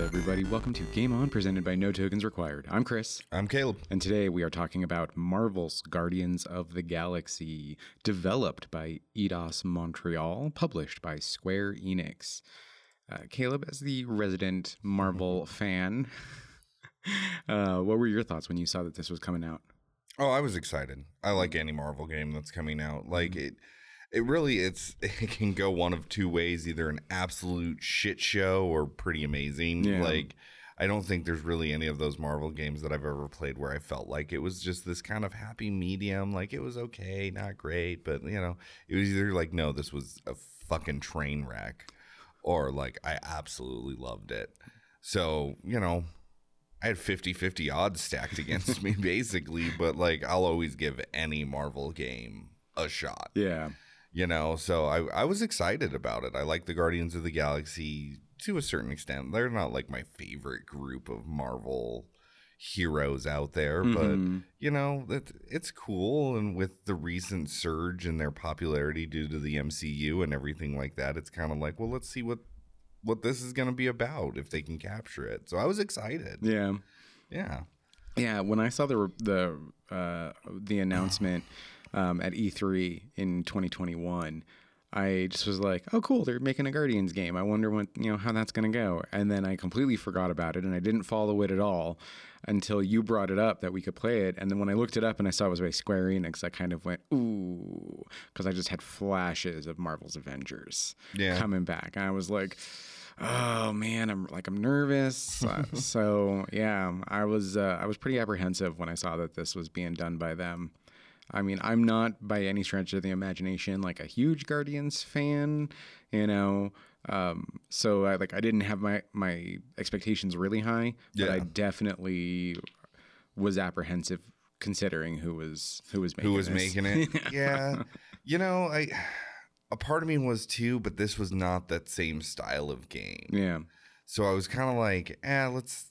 Everybody? Welcome to Game On, presented by No Tokens Required. I'm Chris, I'm Caleb. and today we are talking about Marvel's Guardians of the Galaxy, developed by Eidos Montreal, published by Square Enix. Uh, Caleb, as the resident Marvel fan, uh, what were your thoughts when you saw that this was coming out? Oh, I was excited. I like any Marvel game that's coming out. Like Mm-hmm. it it really it's it can go one of two ways, either an absolute shit show or pretty amazing. Yeah. Like I don't think there's really any of those Marvel games that I've ever played where I felt like it was just this kind of happy medium, like it was okay, not great, but you know, it was either like no, this was a fucking train wreck or like I absolutely loved it. So, you know, I had 50 50 odds stacked against me basically, but like I'll always give any Marvel game a shot, Yeah. You know? So I, I was excited about it. I like the Guardians of the Galaxy to a certain extent. They're not like my favorite group of Marvel heroes out there, Mhm. but you know, that it's cool. And with the recent surge in their popularity due to the MCU and everything like that, it's kind of like, well, let's see what. What this is going to be about if they can capture it. So I was excited. Yeah. Yeah. Yeah, when I saw the the uh, the announcement um, at E3 in 2021, I just was like, "Oh, cool! They're making a Guardians game. I wonder what you know how that's going to go." And then I completely forgot about it, and I didn't follow it at all until you brought it up that we could play it. And then when I looked it up and I saw it was by Square Enix, I kind of went, "Ooh," because I just had flashes of Marvel's Avengers Yeah. coming back, and I was like oh man i'm like i'm nervous Uh, so yeah i was uh, i was pretty apprehensive when i saw that this was being done by them i mean i'm not by any stretch of the imagination like a huge guardians fan you know um so i like i didn't have my my expectations really high but i definitely was apprehensive considering who was who was making who was this. making it. yeah. You know, I a part of me was too, but this was not that same style of game. yeah So I was kind of like, eh, let's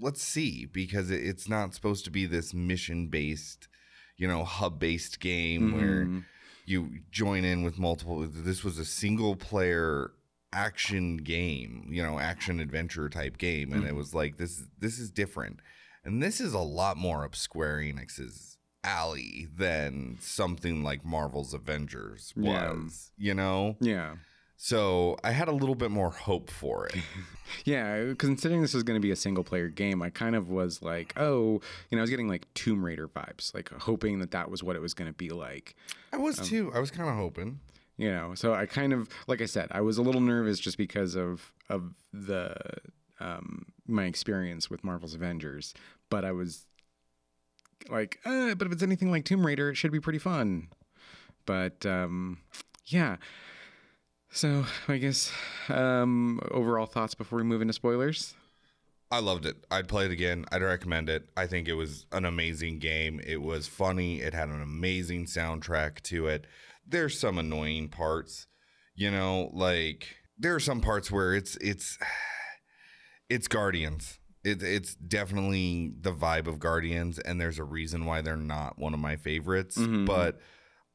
let's see because it, it's not supposed to be this mission based, you know, hub based game where Mhm. you join in with multiple. This was a single player action game, you know, action adventure type game, and it was like this. This is different, and this is a lot more up Square Enix's alley than something like Marvel's Avengers Yeah. was. You know, yeah so I had a little bit more hope for it. Yeah, considering this was going to be a single player game, I kind of was like, oh, you know, I was getting like Tomb Raider vibes, like hoping that that was what it was going to be like, I was too. I was kind of hoping. you know. So I kind of, like I said, I was a little nervous just because of of the um, my experience with Marvel's Avengers, but I was like, uh, but if it's anything like Tomb Raider, it should be pretty fun. But um, yeah. So I guess um, overall thoughts before we move into spoilers. I loved it. I'd play it again. I'd recommend it. I think it was an amazing game. It was funny. It had an amazing soundtrack to it. There's some annoying parts, you know, like there are some parts where it's it's it's Guardians. It, it's definitely the vibe of Guardians, and there's a reason why they're not one of my favorites. Mhm. But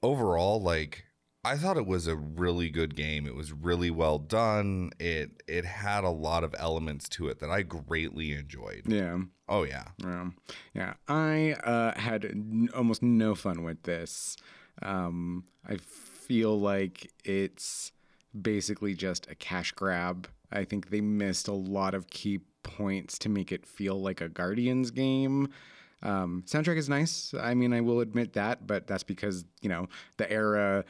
overall, like I thought it was a really good game. It was really well done. It it had a lot of elements to it that I greatly enjoyed. Yeah. Oh yeah. Um, yeah, I uh, had n- almost no fun with this. Um, I feel like it's basically just a cash grab. I think they missed a lot of key points to make it feel like a Guardians game. Um, soundtrack is nice. I mean, I will admit that, but that's because you know the era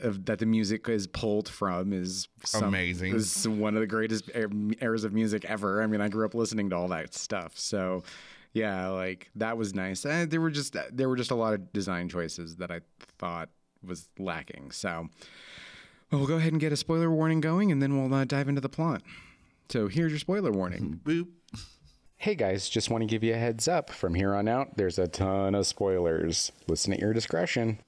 of, that the music is pulled from is some, Amazing. Is one of the greatest er- eras of music ever. I mean, I grew up listening to all that stuff, so yeah, like that was nice. Uh, there were just there were just a lot of design choices that I thought was lacking. So well, we'll go ahead and get a spoiler warning going, and then we'll uh, dive into the plot. So here's your spoiler warning. Boop. Hey guys, just want to give you a heads up. From here on out, there's a ton of spoilers. Listen at your discretion.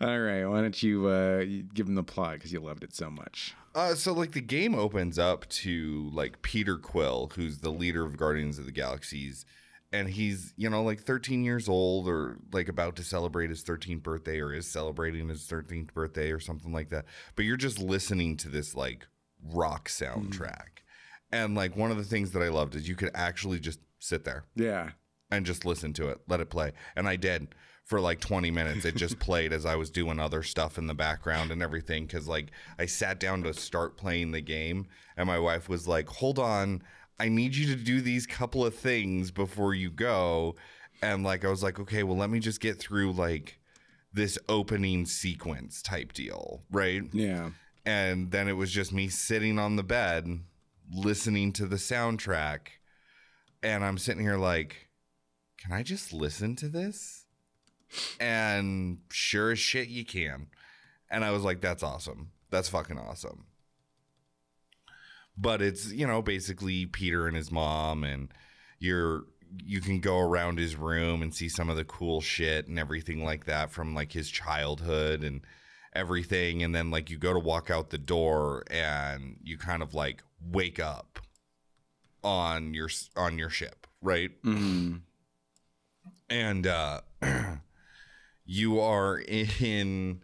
All right, why don't you uh, give them the plot because you loved it so much. Uh, so like the game opens up to like Peter Quill, who's the leader of Guardians of the Galaxies, and he's you know like 13 years old or like about to celebrate his 13th birthday or is celebrating his 13th birthday or something like that. But you're just listening to this like rock soundtrack. And like one of the things that I loved is you could actually just sit there Yeah. and just listen to it, let it play. And I did for like 20 minutes. It just played as I was doing other stuff in the background and everything. Cause like I sat down to start playing the game, and my wife was like, Hold on, I need you to do these couple of things before you go. And like I was like, Okay, well, let me just get through like this opening sequence type deal, right? Yeah. and then it was just me sitting on the bed listening to the soundtrack and i'm sitting here like can i just listen to this and sure as shit you can. And i was like that's awesome. That's fucking awesome. But it's you know basically peter and his mom and you're you can go around his room and see some of the cool shit and everything like that from like his childhood and everything. And then like you go to walk out the door and you kind of like wake up on your on your ship right? Hmm and uh you are in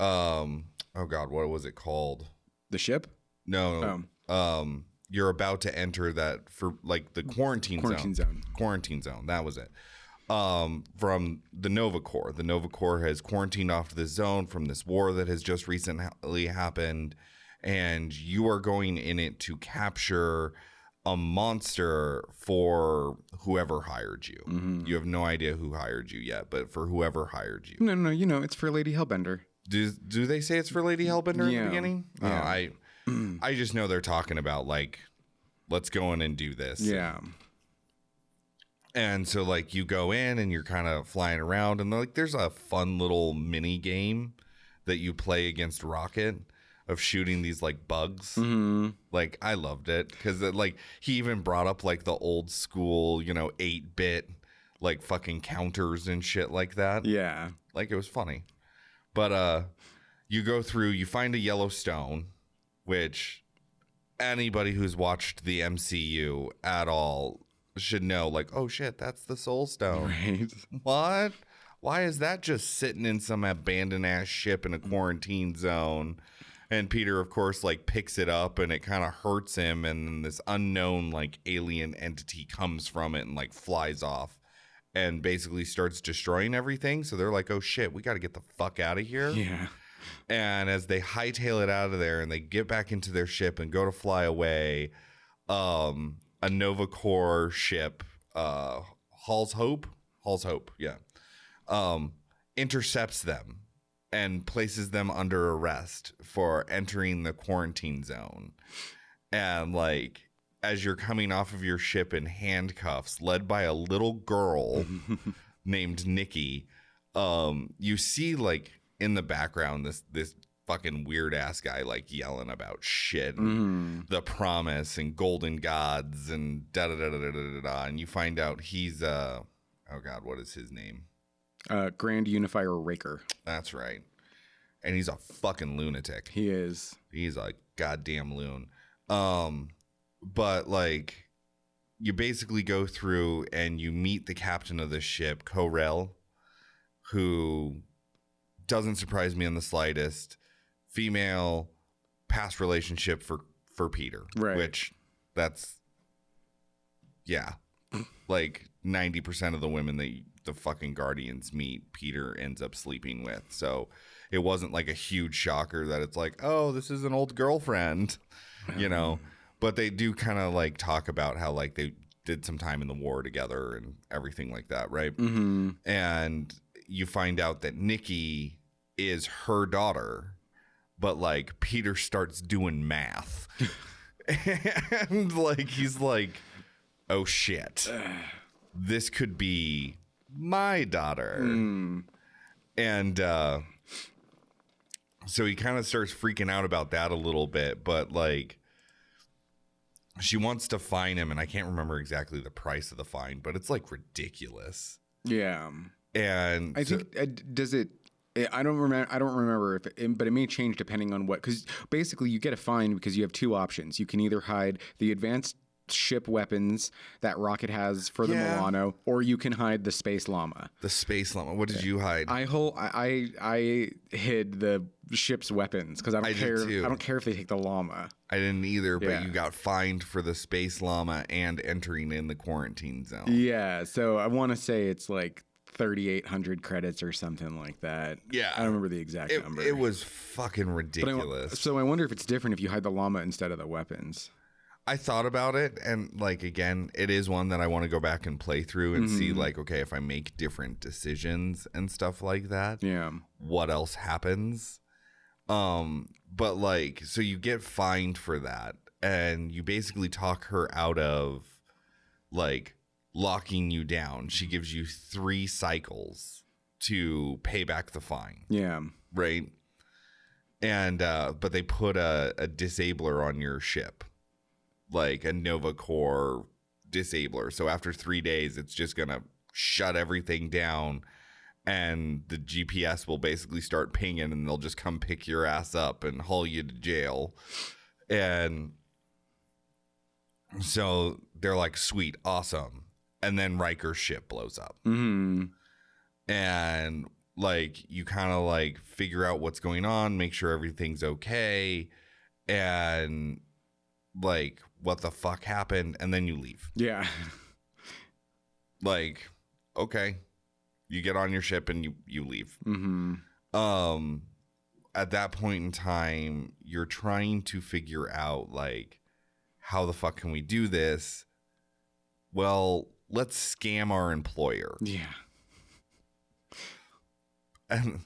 um oh god what was it called The ship? no Oh. um you're about to enter that for like the quarantine, Quarantine zone. zone. quarantine zone that was it um from the nova corps the nova corps has quarantined off this zone from this war that has just recently happened and you are going in it to capture a monster for whoever hired you Mhm. you have no idea who hired you yet but for whoever hired you No, no, you know, it's for Lady Hellbender. do do they say it's for Lady Hellbender in the beginning? Oh, Yeah. I I just know they're talking about like let's go in and do this. Yeah. And so like you go in and you're kind of flying around and like there's a fun little mini game that you play against Rocket of shooting these like bugs. hmm Like I loved it cuz like he even brought up like the old school, you know, 8-bit like fucking counters and shit like that. Yeah. like it was funny but uh you go through you find a yellow stone which anybody who's watched the mcu at all should know like oh shit that's the soul stone Right. what why is that just sitting in some abandoned ass ship in a quarantine zone and peter of course like picks it up and it kind of hurts him and then this unknown like alien entity comes from it and like flies off and basically starts destroying everything. So they're like oh shit we got to get the fuck out of here. Yeah. and as they hightail it out of there and they get back into their ship and go to fly away, um, a Nova Corps ship, uh, Hala's Hope, Hala's Hope, yeah, um, intercepts them and places them under arrest for entering the quarantine zone. And like, as you're coming off of your ship in handcuffs, led by a little girl named Nikki, um, you see like in the background this this fucking weird ass guy like yelling about shit, and hmm the promise and golden gods and da da da da da da da, and you find out he's uh oh god, what is his name? Uh, Grand Unifier Raker. That's right, and he's a fucking lunatic. He is. He's a goddamn loon. Um, but like, you basically go through and you meet the captain of the ship, Ko-Rel, who doesn't surprise me in the slightest. Female, past relationship for for Peter, Right. Which that's yeah, like ninety percent of the women that the fucking Guardians meet, Peter ends up sleeping with. So it wasn't like a huge shocker that it's like, oh, this is an old girlfriend, you know. But they do kind of like talk about how like they did some time in the war together and everything like that, right? hmm And you find out that Nikki is her daughter, but like Peter starts doing math. and like he's like, oh shit, this could be my daughter. Mm. And uh so he kind of starts freaking out about that a little bit, but like she wants to fine him and I can't remember exactly the price of the fine, but it's like ridiculous. Yeah. And I think uh, does it. I don't remember. I don't remember if, it, but it may change depending on what. Because basically, you get a fine because you have two options. You can either hide the advanced ship weapons that Rocket has for the Yeah. Milano, or you can hide the Space Llama. The space llama. What did you hide? I whole I I, I hid the ship's weapons because I don't I care. I don't care if they take the llama. I didn't either, but Yeah. you got fined for the space llama and entering in the quarantine zone. Yeah, so I want to say it's like thirty eight hundred credits or something like that. Yeah. I don't remember the exact It, number. it was fucking But I- ridiculous. so I wonder if it's different if you hide the llama instead of the weapons. I thought about it, and like again, it is one that I want to go back and play through and see, Mhm. like, okay, if I make different decisions and stuff like that, Yeah. what else happens? Um, but like, so you get fined for that, and you basically talk her out of like locking you down. She gives you three cycles to pay back the fine Yeah. right? And uh but they put a, a disabler on your ship, like a Nova Corps disabler. So after three days, it's just gonna shut everything down, and the GPS will basically start pinging, and they'll just come pick your ass up and haul you to jail. And so they're like, "Sweet, awesome." And then Raker's ship blows up hmm and like you kind of like figure out what's going on, make sure everything's okay, and like what the fuck happened, and then you leave. Yeah. Like, okay, you get on your ship and you you leave. hmm Um, at that point in time, you're trying to figure out like how the fuck can we do this? Well, let's scam our employer. Yeah. And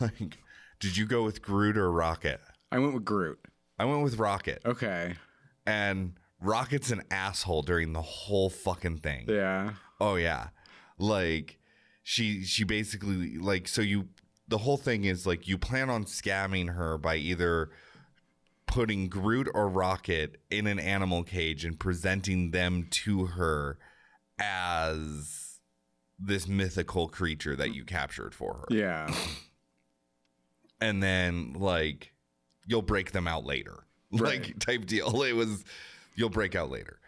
like, did you go with Groot or Rocket? I went with Groot. I went with Rocket. Okay. And Rocket's an asshole during the whole fucking thing. Yeah. Oh yeah. Like she she basically like so you the whole thing is like you plan on scamming her by either putting Groot or Rocket in an animal cage and presenting them to her as this mythical creature that you captured for her. Yeah. and then like you'll break them out later like Right. type deal it was you'll break out later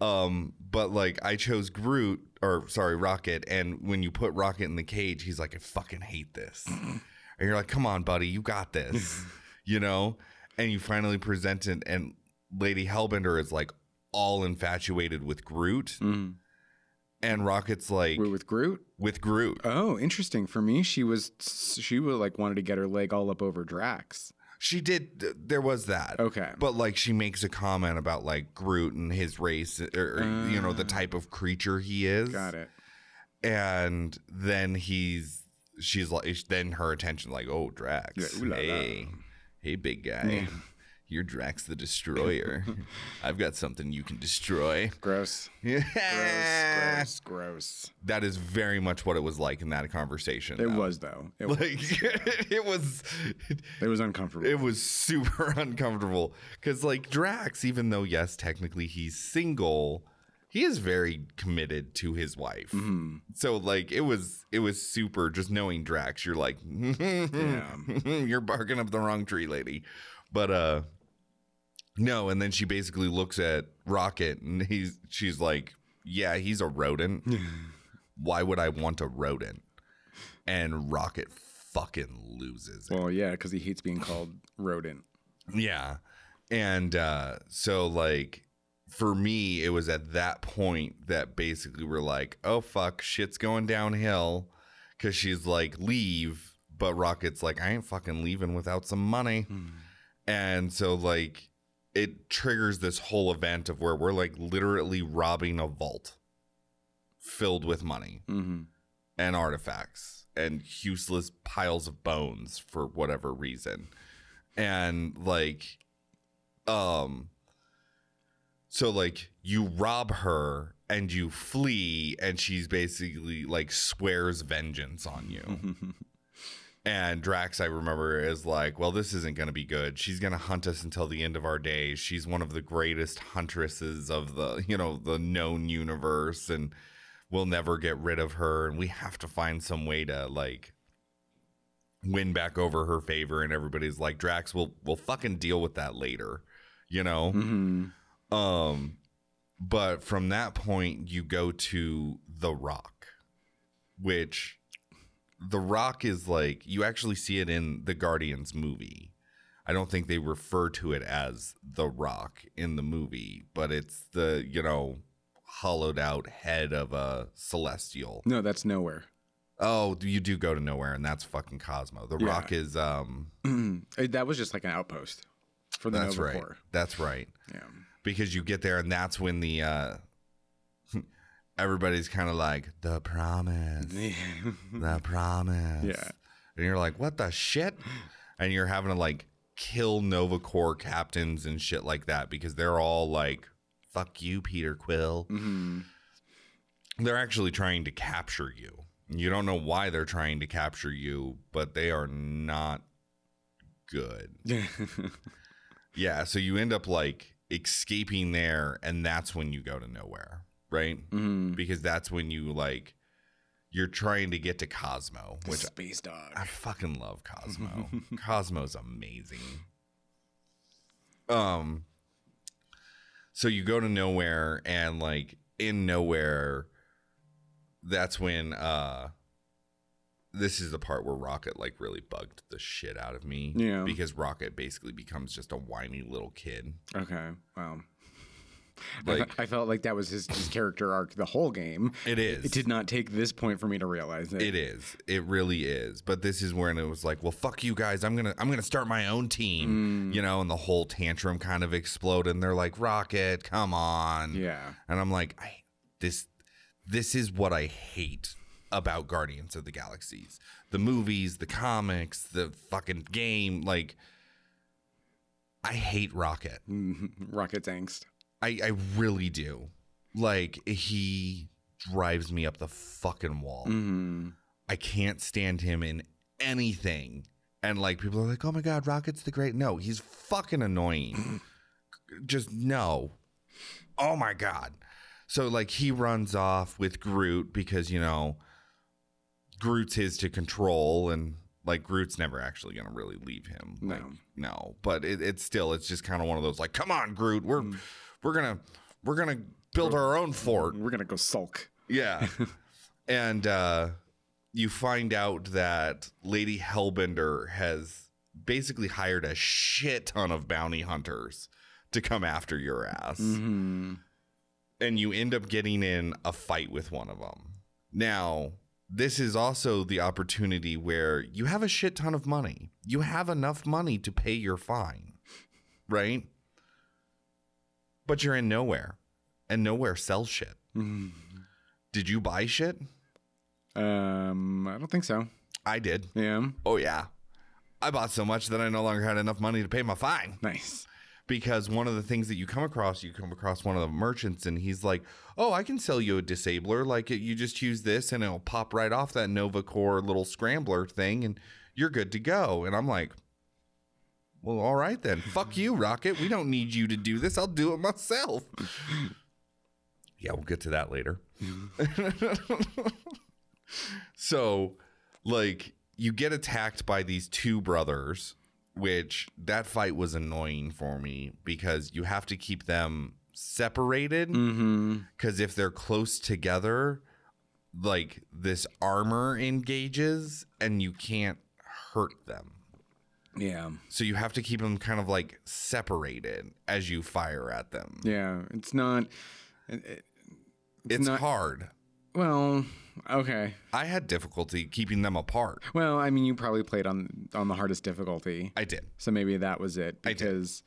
um but like i chose groot or sorry rocket and when you put rocket in the cage he's like i fucking hate this and you're like come on buddy you got this you know and you finally present it and lady hellbender is like all infatuated with groot Mhm. and rocket's like Wait, with Groot. with groot Oh, interesting. For me, she was she was like wanted to get her leg all up over Drax. She did there was that Okay. But like she makes a comment about like Groot and his race, or, or, you know, the Ah. type of creature he is. Got it. And then he's, she's like, then her attention like, oh, Drax, Yeah, ooh la la. hey, hey, big guy, you're Drax the Destroyer. I've got something you can destroy. Gross. Yeah, Gross. Gross. Gross. that is very much what it was like in that conversation. It though. was though. It, was, like it was it was uncomfortable. it was super uncomfortable because like drax even though yes technically he's single he is very committed to his wife Mhm. so like it was it was super just knowing drax you're like you're barking up the wrong tree lady but uh no and then she basically looks at rocket and he's she's like yeah he's a rodent why would i want a rodent and rocket fucking loses it. Well, yeah, because he hates being called rodent. Yeah. And uh so like for me it was at that point that basically we're like, "Oh fuck, shit's going downhill." Cuz she's like, "Leave." But Rocket's like, "I ain't fucking leaving without some money." And so like it triggers this whole event of where we're like literally robbing a vault filled with money hmm and artifacts and useless piles of bones for whatever reason. And like um so like you rob her and you flee and she's basically like swears vengeance on you. And Drax, I remember, is like, well, this isn't going to be good. She's going to hunt us until the end of our days. She's one of the greatest huntresses of the, you know, the known universe. And we'll never get rid of her. And we have to find some way to, like, win back over her favor. And everybody's like, Drax, we'll, we'll fucking deal with that later, you know? hmm Um, but from that point, you go to The Rock, which The Rock is like, you actually see it in the Guardians movie. I don't think they refer to it as The Rock in the movie, but it's the, you know, hollowed out head of a celestial. No, that's nowhere. Oh, you do go to nowhere, and that's fucking Cosmo. The Yeah. Rock is, um, that was just like an outpost for the that's Nova right. Corps. That's right. Yeah. because you get there and that's when the uh everybody's kind of like the promise. The promise. Yeah. and you're like what the shit? And you're having to like kill nova corps captains and shit like that because they're all like fuck you peter quill. Hmm they're actually trying to capture you. You don't know why they're trying to capture you but they are not good. Yeah so you end up like escaping there and that's when you go to nowhere right hmm because that's when you like you're trying to get to cosmo which Space Dog. i fucking love cosmo cosmo's amazing um so you go to nowhere and like in nowhere that's when uh this is the part where rocket like really bugged the shit out of me Yeah. because rocket basically becomes just a whiny little kid Okay. Wow. I Like- fe- I felt like that was his, his character arc the whole game. it is It did not take this point for me to realize it. It is. It really is. But this is when it was like, well, fuck you guys. I'm gonna I'm gonna start my own team. Mm. You know, and the whole tantrum kind of exploded. And they're like, Rocket, come on. Yeah. And I'm like, I this this is what I hate about Guardians of the Galaxies. The movies, the comics, the fucking game. Like, I hate Rocket. Rocket's angst. I, I really do. Like, he drives me up the fucking wall. hmm I can't stand him in anything. And like people are like, "Oh my god, Rocket's the great." No, he's fucking annoying. Just no. Oh my god. So like he runs off with Groot because, you know, Groot's his to control and like Groot's never actually going to really leave him. No. Like, no, but it, it's still it's just kind of one of those like, "Come on, Groot. We're we're to we're to build our own fort." We're gonna go sulk. Yeah. and uh, you find out that Lady Hellbender has basically hired a shit ton of bounty hunters to come after your ass. hmm And you end up getting in a fight with one of them. Now, this is also the opportunity where you have a shit ton of money. You have enough money to pay your fine, right? But you're in nowhere, and nowhere sells shit. Mm-hmm. Did you buy shit? Um, I don't think so. I did. Yeah. Oh yeah. I bought so much that I no longer had enough money to pay my fine. Nice. Because one of the things that you come across, you come across one of the merchants and he's like, "Oh, I can sell you a disabler. Like you just use this and it'll pop right off that Nova Corps little scrambler thing and you're good to go." And I'm like, "Well, all right then. Fuck you, Rocket. We don't need you to do this. I'll do it myself." yeah, we'll get to that later. so like you get attacked by these two brothers which that fight was annoying for me because you have to keep them separated Mm-hmm. because if they're close together like this armor engages and you can't hurt them Yeah. so you have to keep them kind of like separated as you fire at them Yeah. It's not. It, it- it's not- hard well, okay. i had difficulty keeping them apart Well, I mean, you probably played on on the hardest difficulty, i did so maybe that was it. I did. Because,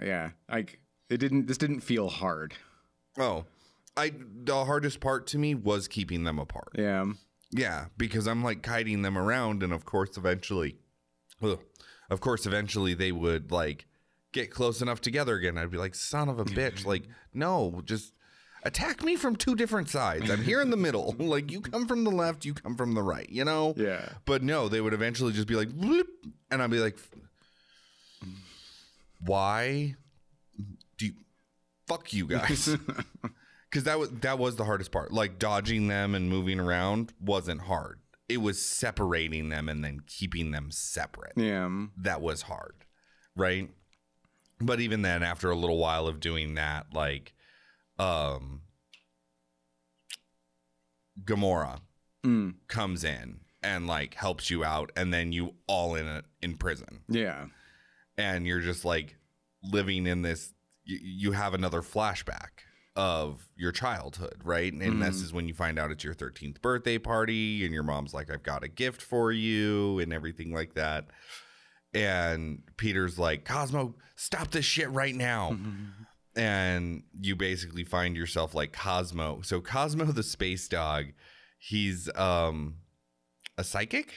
uh, yeah, like it didn't. This didn't feel hard. Oh, I the hardest part to me was keeping them apart. Yeah. Yeah, because I'm like kiting them around, and of course, eventually, ugh, of course, eventually they would like get close enough together again. I'd be like, "Son of a bitch!" like, no, just attack me from two different sides. I'm here in the middle. like, you come from the left, you come from the right. You know? Yeah. But no, they would eventually just be like, and I'd be like, "Why do you fuck you guys?" Because that was that was the hardest part. Like dodging them and moving around wasn't hard. It was separating them and then keeping them separate. Yeah. That was hard, right? But even then, after a little while of doing that, like, um Gamora Mm, comes in and like helps you out and then you all in a, in prison yeah. and you're just like living in this you, you have another flashback of your childhood right? And this is when you find out it's your 13th birthday party and your mom's like i've got a gift for you and everything like that. And peter's like cosmo stop this shit right now. And you basically find yourself like cosmo. So cosmo the space dog he's um a psychic?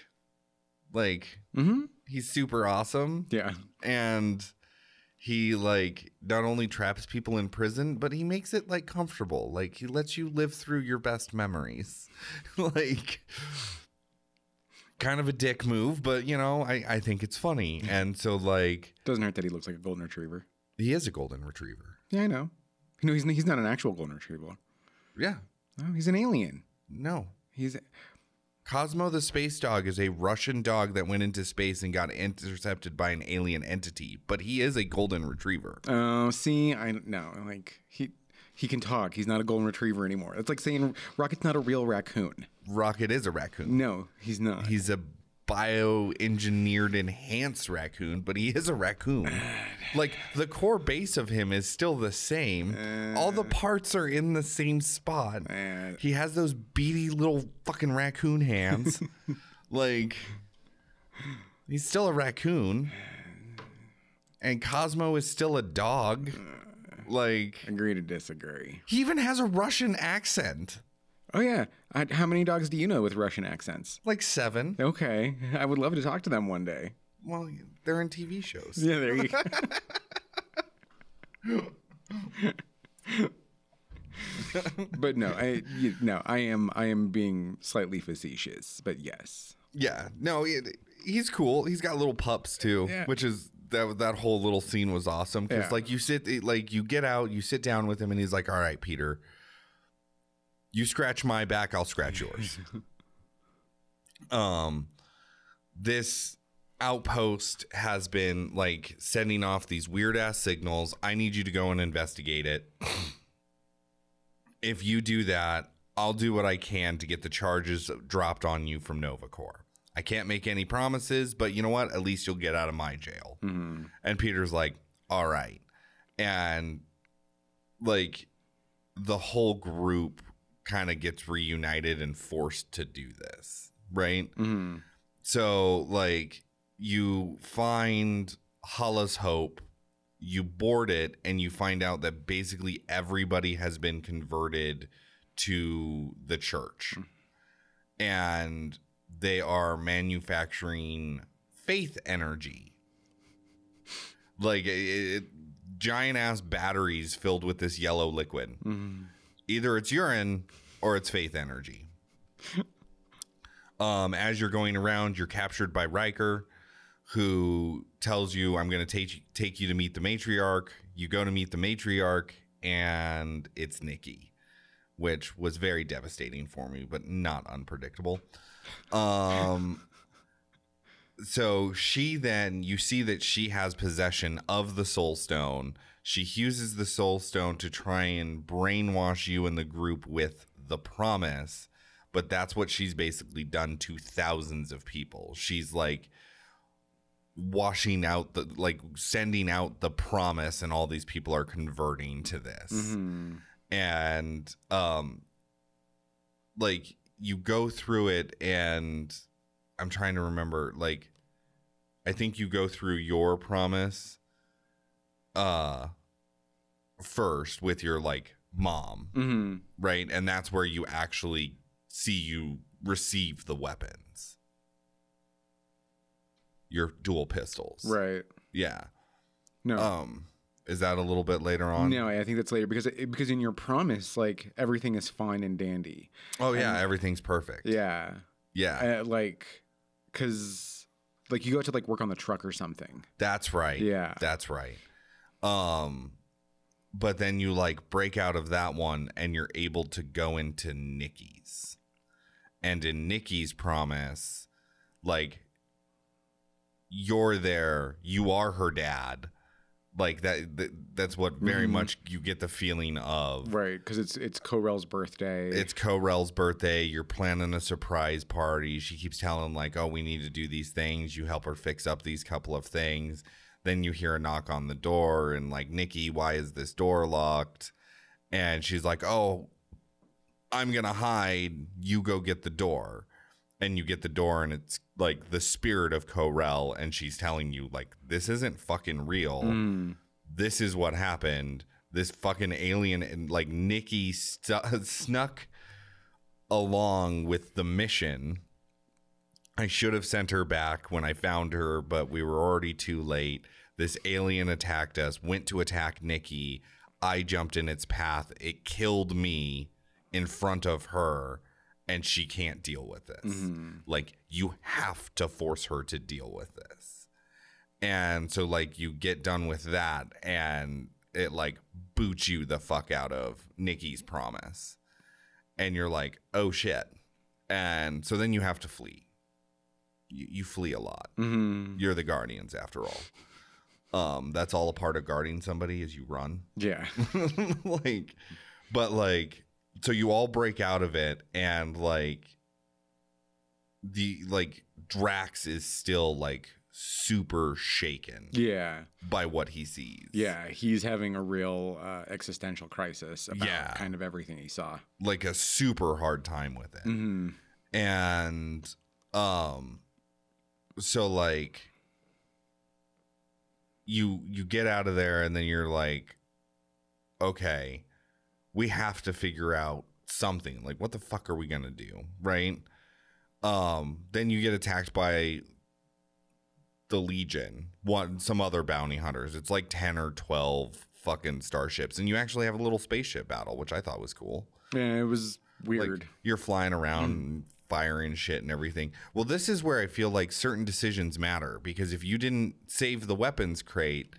Like mm-hmm. he's super awesome. Yeah. and he like not only traps people in prison but he makes it like comfortable like he lets you live through your best memories like kind of a dick move but you know i i think it's funny and so like Doesn't hurt that he looks like a golden retriever. he is a golden retriever Yeah, I know. No, he's he's not an actual golden retriever. yeah No, he's an alien. no He's Cosmo the space dog is a Russian dog that went into space and got intercepted by an alien entity, but he is a golden retriever. oh, see, I no, like he he can talk. He's not a golden retriever anymore. It's like saying Rocket's not a real raccoon. Rocket is a raccoon. No, he's not. He's a bioengineered enhanced raccoon, but he is a raccoon. Like the core base of him is still the same. All the parts are in the same spot. Uh, He has those beady little fucking raccoon hands. like he's still a raccoon. And Cosmo is still a dog. Like agree to disagree. he even has a Russian accent. Oh yeah, I, how many dogs do you know with Russian accents? Like seven. Okay, I would love to talk to them one day. Well, they're in TV shows. Yeah, there you go. but no, I you, no, I am I am being slightly facetious, but yes. Yeah, no, it, he's cool. He's got little pups too, Yeah. which is that that whole little scene was awesome because Yeah. like you sit like you get out, you sit down with him, and he's like, "All right, Peter, you scratch my back, I'll scratch yours." um, this outpost has been like sending off these weird ass signals. I need you to go and investigate it. if you do that, I'll do what I can to get the charges dropped on you from Nova Corps. I can't make any promises, but you know what? At least you'll get out of my jail. Mhm. And Peter's like, all right. And like the whole group kind of gets reunited and forced to do this, right? Mhm. So, like, you find Hala's Hope, you board it, and you find out that basically everybody has been converted to the church. And they are manufacturing faith energy. Like, it, giant ass batteries filled with this yellow liquid. Mhm. Either it's urine or it's faith energy. um, as you're going around, you're captured by Raker, who tells you, "I'm going to take take you to meet the matriarch." You go to meet the matriarch, and it's Nikki, which was very devastating for me, but not unpredictable. Um, so she then you see that she has possession of the Soul Stone. She uses the Soul Stone to try and brainwash you and the group with the promise, but that's what she's basically done to thousands of people. She's like washing out the like sending out the promise and all these people are converting to this Mhm. and um like you go through it and i'm trying to remember like i think you go through your promise uh first with your like mom Mhm. right and that's where you actually see you receive the weapons your dual pistols Right. yeah No. um is that a little bit later on no, I think that's later because it, because in your promise, like everything is fine and dandy. oh yeah everything's perfect Yeah. yeah Uh, like, cause like you go to like work on the truck or something. That's right. Yeah. That's right. Um but then you like break out of that one and you're able to go into Nikki's. And in Nikki's promise, like you're there, you are her dad, Like that, that that's what very much you get the feeling of. Right, because it's it's Ko-Rel's birthday. It's Ko-Rel's birthday. You're planning a surprise party. She keeps telling like, "Oh, we need to do these things." You help her fix up these couple of things. Then you hear a knock on the door and like, "Nikki, why is this door locked?" And she's like, "Oh, I'm to hide. You go get the door." And you get the door and it's like the spirit of Ko-Rel and she's telling you like, "This isn't fucking real." Mm. this is what happened. This fucking alien and like Nikki stu- snuck along with the mission. I should have sent her back when I found her, but we were already too late. This alien attacked us, went to attack Nikki. I jumped in its path. It killed me in front of her, and she can't deal with this. Mm-hmm. Like, you have to force her to deal with this. And so like you get done with that and it like boots you the fuck out of Nikki's promise. And you're like, "Oh shit." And so then you have to flee. You, you flee a lot. Mhm. You're the guardians after all. Um that's all a part of guarding somebody is you run. Yeah. like but like so you all break out of it and like the like Drax is still like super shaken yeah. by what he sees. Yeah. He's having a real uh, existential crisis about Yeah. kind of everything he saw. Like a super hard time with it. hmm And um so like you you get out of there and then you're like okay, we have to figure out something. Like what the fuck are we going to do, right? Um then you get attacked by the Legion, one some other bounty hunters. It's like 10 or 12 fucking starships and you actually have a little spaceship battle, which I thought was cool. Yeah, it was Like, weird. you're flying around and firing shit and everything. Well, this is where I feel like certain decisions matter because if you didn't save the weapons crate,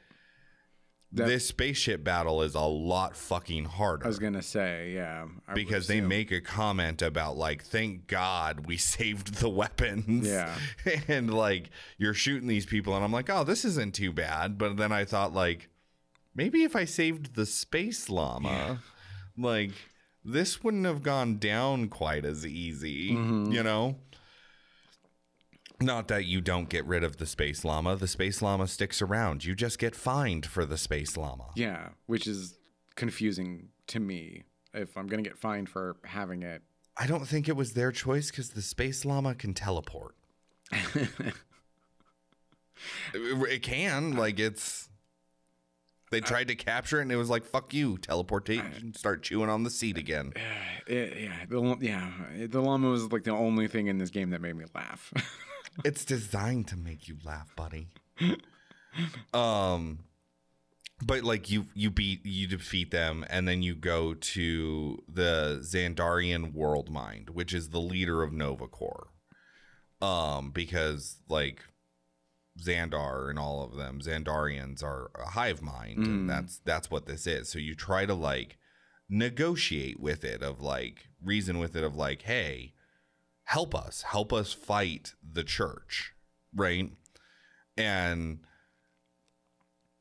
That- this spaceship battle is a lot fucking harder. I was gonna say, yeah, I because they make a comment about like thank god we saved the weapons Yeah. and like you're shooting these people and i'm like oh this isn't too bad but then i thought like maybe if i saved the space llama like this wouldn't have gone down quite as easy Mm-hmm. you know not that you don't get rid of the space llama the space llama sticks around you just get fined for the space llama yeah, which is confusing to me. If I'm gonna get fined for having it, I don't think it was their choice because the space llama can teleport. it can, like it's. They tried to capture it, and it was like, "Fuck you, teleportation." Start chewing on the seat again. it yeah, the, yeah, the llama was like the only thing in this game that made me laugh. it's designed to make you laugh, buddy. um, but like you, you beat, you defeat them, and then you go to the Xandarian World Mind, which is the leader of Nova Corps. Um, because like Xandar and all of them, Xandarians are a hive mind, Mm. and that's that's what this is. So you try to like negotiate with it, of like reason with it, of like, hey, help us, help us fight the church, right? And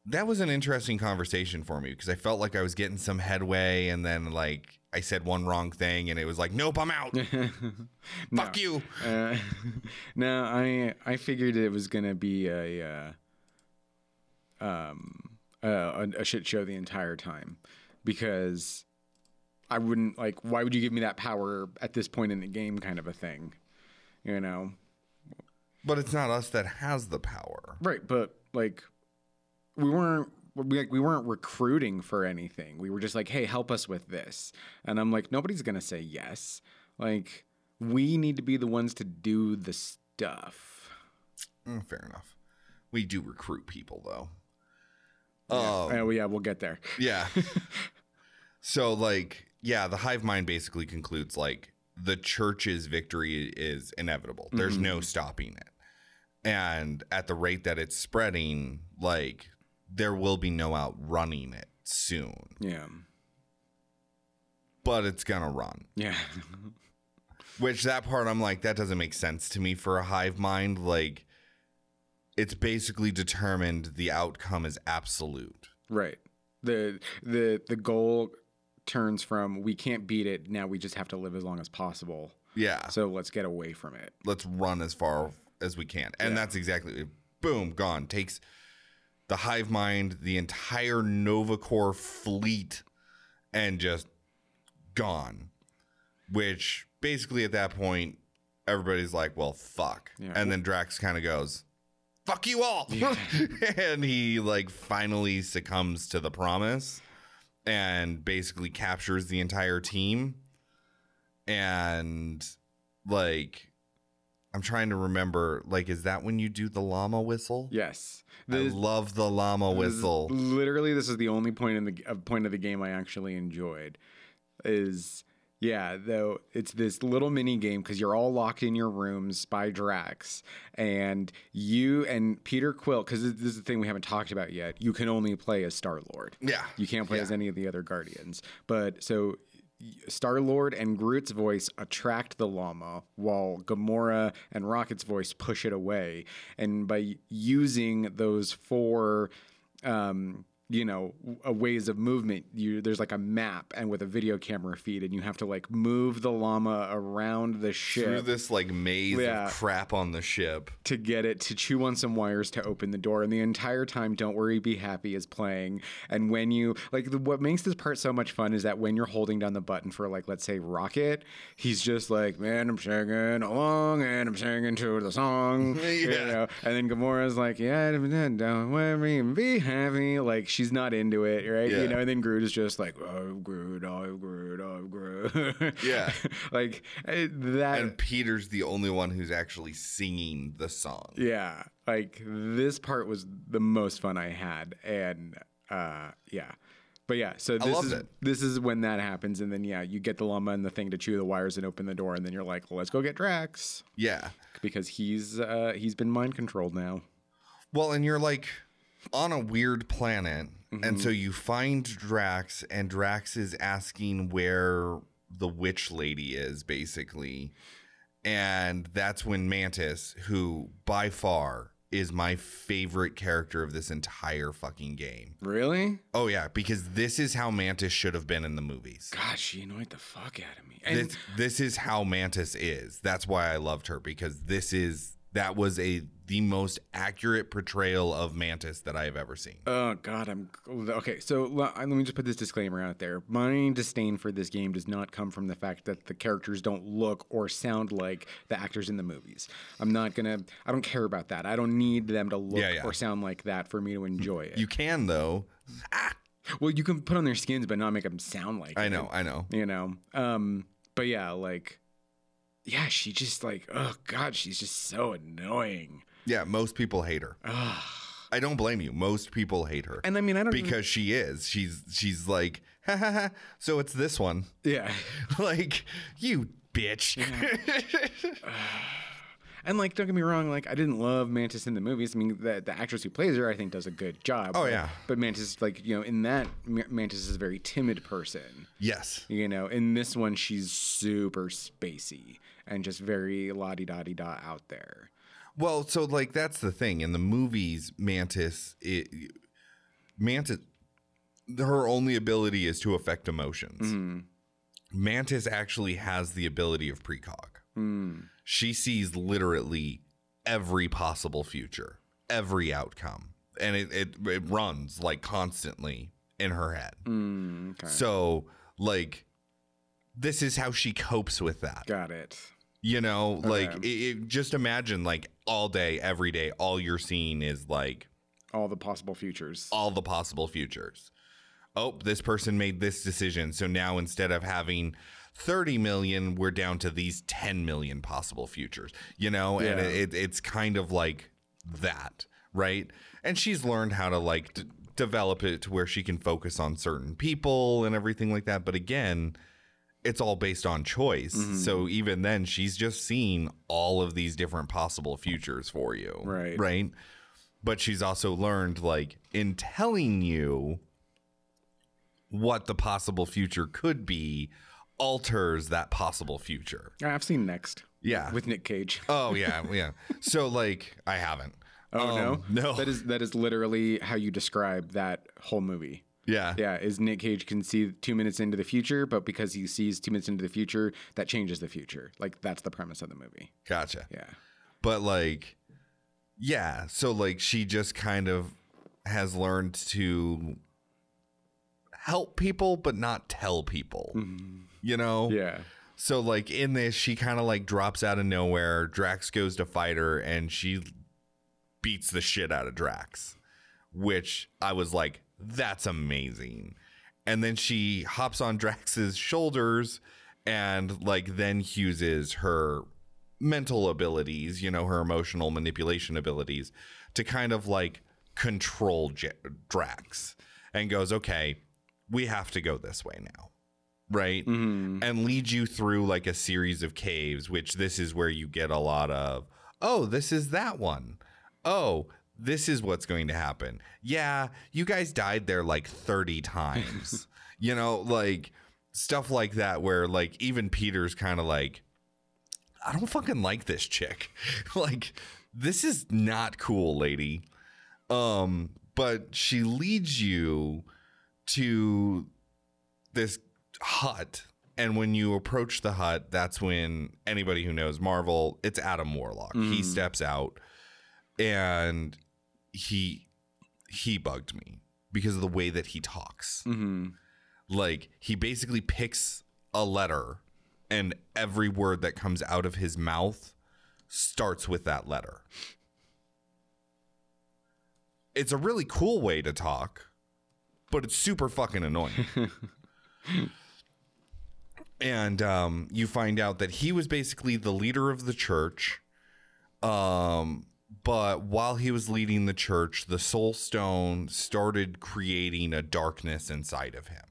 that was an interesting conversation for me because I felt like I was getting some headway, and then like I said one wrong thing, and it was like, nope, I'm out. Fuck you. Uh, no, I I figured it was gonna be a uh, um a, a shit show the entire time because I wouldn't like. Why would you give me that power at this point in the game? Kind of a thing, you know? But it's not us that has the power. Right, but like we weren't we, like, we weren't recruiting for anything. We were just like, "Hey, help us with this." And I'm like, nobody's going to say yes. Like we need to be the ones to do the stuff. Mm, fair enough. We do recruit people though. Yeah. Um, oh, yeah, we'll get there. Yeah. so like, yeah, the hive mind basically concludes like the church's victory is inevitable. There's no stopping it. And at the rate that it's spreading, like there will be no outrunning it soon. Yeah. But it's gonna run. Yeah. Which that part I'm like, that doesn't make sense to me for a hive mind. Like it's basically determined the outcome is absolute. Right. The the the goal turns from we can't beat it, now we just have to live as long as possible. Yeah. So let's get away from it. let's run as far as we can. And that's exactly boom, gone. Takes the hive mind, the entire Nova Corps fleet, and just gone. Which basically at that point, everybody's like, well, fuck. Yeah. And then Drax kind of goes, fuck you all. and he like finally succumbs to the promise and basically captures the entire team. And like I'm trying to remember, like, is that when you do the llama whistle? Yes. I love the llama this is- whistle. literally, this is the only point in the uh, point of the game I actually enjoyed. Is yeah, though it's this little mini game because you're all locked in your rooms by Drax, and you and Peter Quill. Because this is the thing we haven't talked about yet. You can only play as Star Lord. Yeah. You can't play as any of the other Guardians. But so Star Lord and Groot's voice attract the llama, while Gamora and Rocket's voice push it away. And by using those four, um, you know, ways of movement, you there's like a map and with a video camera feed, and you have to like move the llama around the ship Through this like maze Yeah. of crap on the ship. to get it to chew on some wires to open the door. And the entire time, Don't Worry, Be Happy is playing. And when you, like, the, what makes this part so much fun is that when you're holding down the button for, like, let's say Rocket, he's just like, man, I'm singing along and I'm singing to the song. you know? And then Gamora's like, yeah, don't worry, be happy. Like, she's not into it, right? Yeah. You know, and then Groot is just like, oh, Groot, oh, Groot, oh, Groot. Yeah. like, eh, that. And Peter's the only one who's actually singing the song. Yeah, like this part was the most fun I had, and uh, yeah, but yeah. So this is it. this is when that happens, and then yeah, you get the llama and the thing to chew the wires and open the door, and then you're like, let's go get Drax Yeah. because he's uh, he's been mind controlled now. Well, and you're like on a weird planet. Mm-hmm. And so you find Drax, and Drax is asking where the witch lady is, basically. And that's when Mantis, who by far is my favorite character of this entire fucking game. Really? Oh, yeah, because this is how Mantis should have been in the movies. God, she annoyed the fuck out of me. And This, this is how Mantis is. That's why I loved her because this is that was a the most accurate portrayal of Mantis that I have ever seen. Oh God, I'm okay. So let me just put this disclaimer out there. My disdain for this game does not come from the fact that the characters don't look or sound like the actors in the movies. I'm not gonna. I don't care about that. I don't need them to look Yeah, yeah. or sound like that for me to enjoy it. You can though. well, you can put on their skins, but not make them sound like. I it, know, I know. You know. Um. But yeah, like, yeah, she just like, oh God, she's just so annoying. Yeah, most people hate her. I don't blame you. Most people hate her And I mean, I don't even- because she is. She's she's like, ha ha ha. So it's this one. yeah. like you bitch. And like, don't get me wrong, like I didn't love Mantis in the movies. I mean, the the actress who plays her, I think, does a good job. Oh, but- yeah. But Mantis, like you know, in that Ma- Mantis is a very timid person. yes. You know, in this one, she's super spacey and just very la di da di da out there. Well, so like that's the thing in the movies. Mantis, it, Mantis, her only ability is to affect emotions. Mm-hmm. Mantis actually has the ability of precog. Mm. She sees literally every possible future, every outcome, and it it, it runs like constantly in her head. Mm, okay, So like, this is how she copes with that. got it. You know, like it, it, just imagine like all day, every day, all you're seeing is like All the possible futures. all the possible futures. Oh, this person made this decision. So now instead of having 30 million, we're down to these 10 million possible futures, you know? And Yeah. it, it's kind of like that, right? And she's learned how to like d- develop it to where she can focus on certain people and everything like that. But again, it's all based on choice. Mm-hmm. So even then, she's just seen all of these different possible futures for you. Right. Right. But she's also learned, like, in telling you what the possible future could be, alters that possible future. I've seen Next Yeah. with Nick Cage. Oh, yeah. Yeah. so, like, I haven't. Oh no, Um, no. That is that is literally how you describe that whole movie. Yeah. Yeah, is Nick Cage can see two minutes into the future, but because he sees two minutes into the future, that changes the future. Like that's the premise of the movie. Gotcha. Yeah. But like, yeah. So like, she just kind of has learned to help people, but not tell people. You know. Yeah. So like in this, she kind of like drops out of nowhere. Drax goes to fight her, and she beats the shit out of Drax, which I was like, that's amazing. And then she hops on Drax's shoulders and like then uses her mental abilities, you know, her emotional manipulation abilities to kind of like control J- Drax and goes, okay, we have to go this way now. Right. And leads you through like a series of caves, which this is where you get a lot of, oh, this is that one. Oh, this is what's going to happen. Yeah, you guys died there like 30 times. you know, like stuff like that, where like even Peter's kind of like, I don't fucking like this chick. like, this is not cool, lady. Um, but she leads you to this hut. And when you approach the hut, that's when anybody who knows Marvel, it's Adam Warlock. He steps out and he he bugged me because of the way that he talks. Mm-hmm. Like he basically picks a letter and every word that comes out of his mouth starts with that letter. It's a really cool way to talk, but it's super fucking annoying. and um, you find out that he was basically the leader of the church. Um, but while he was leading the church, the Soul Stone started creating a darkness inside of him.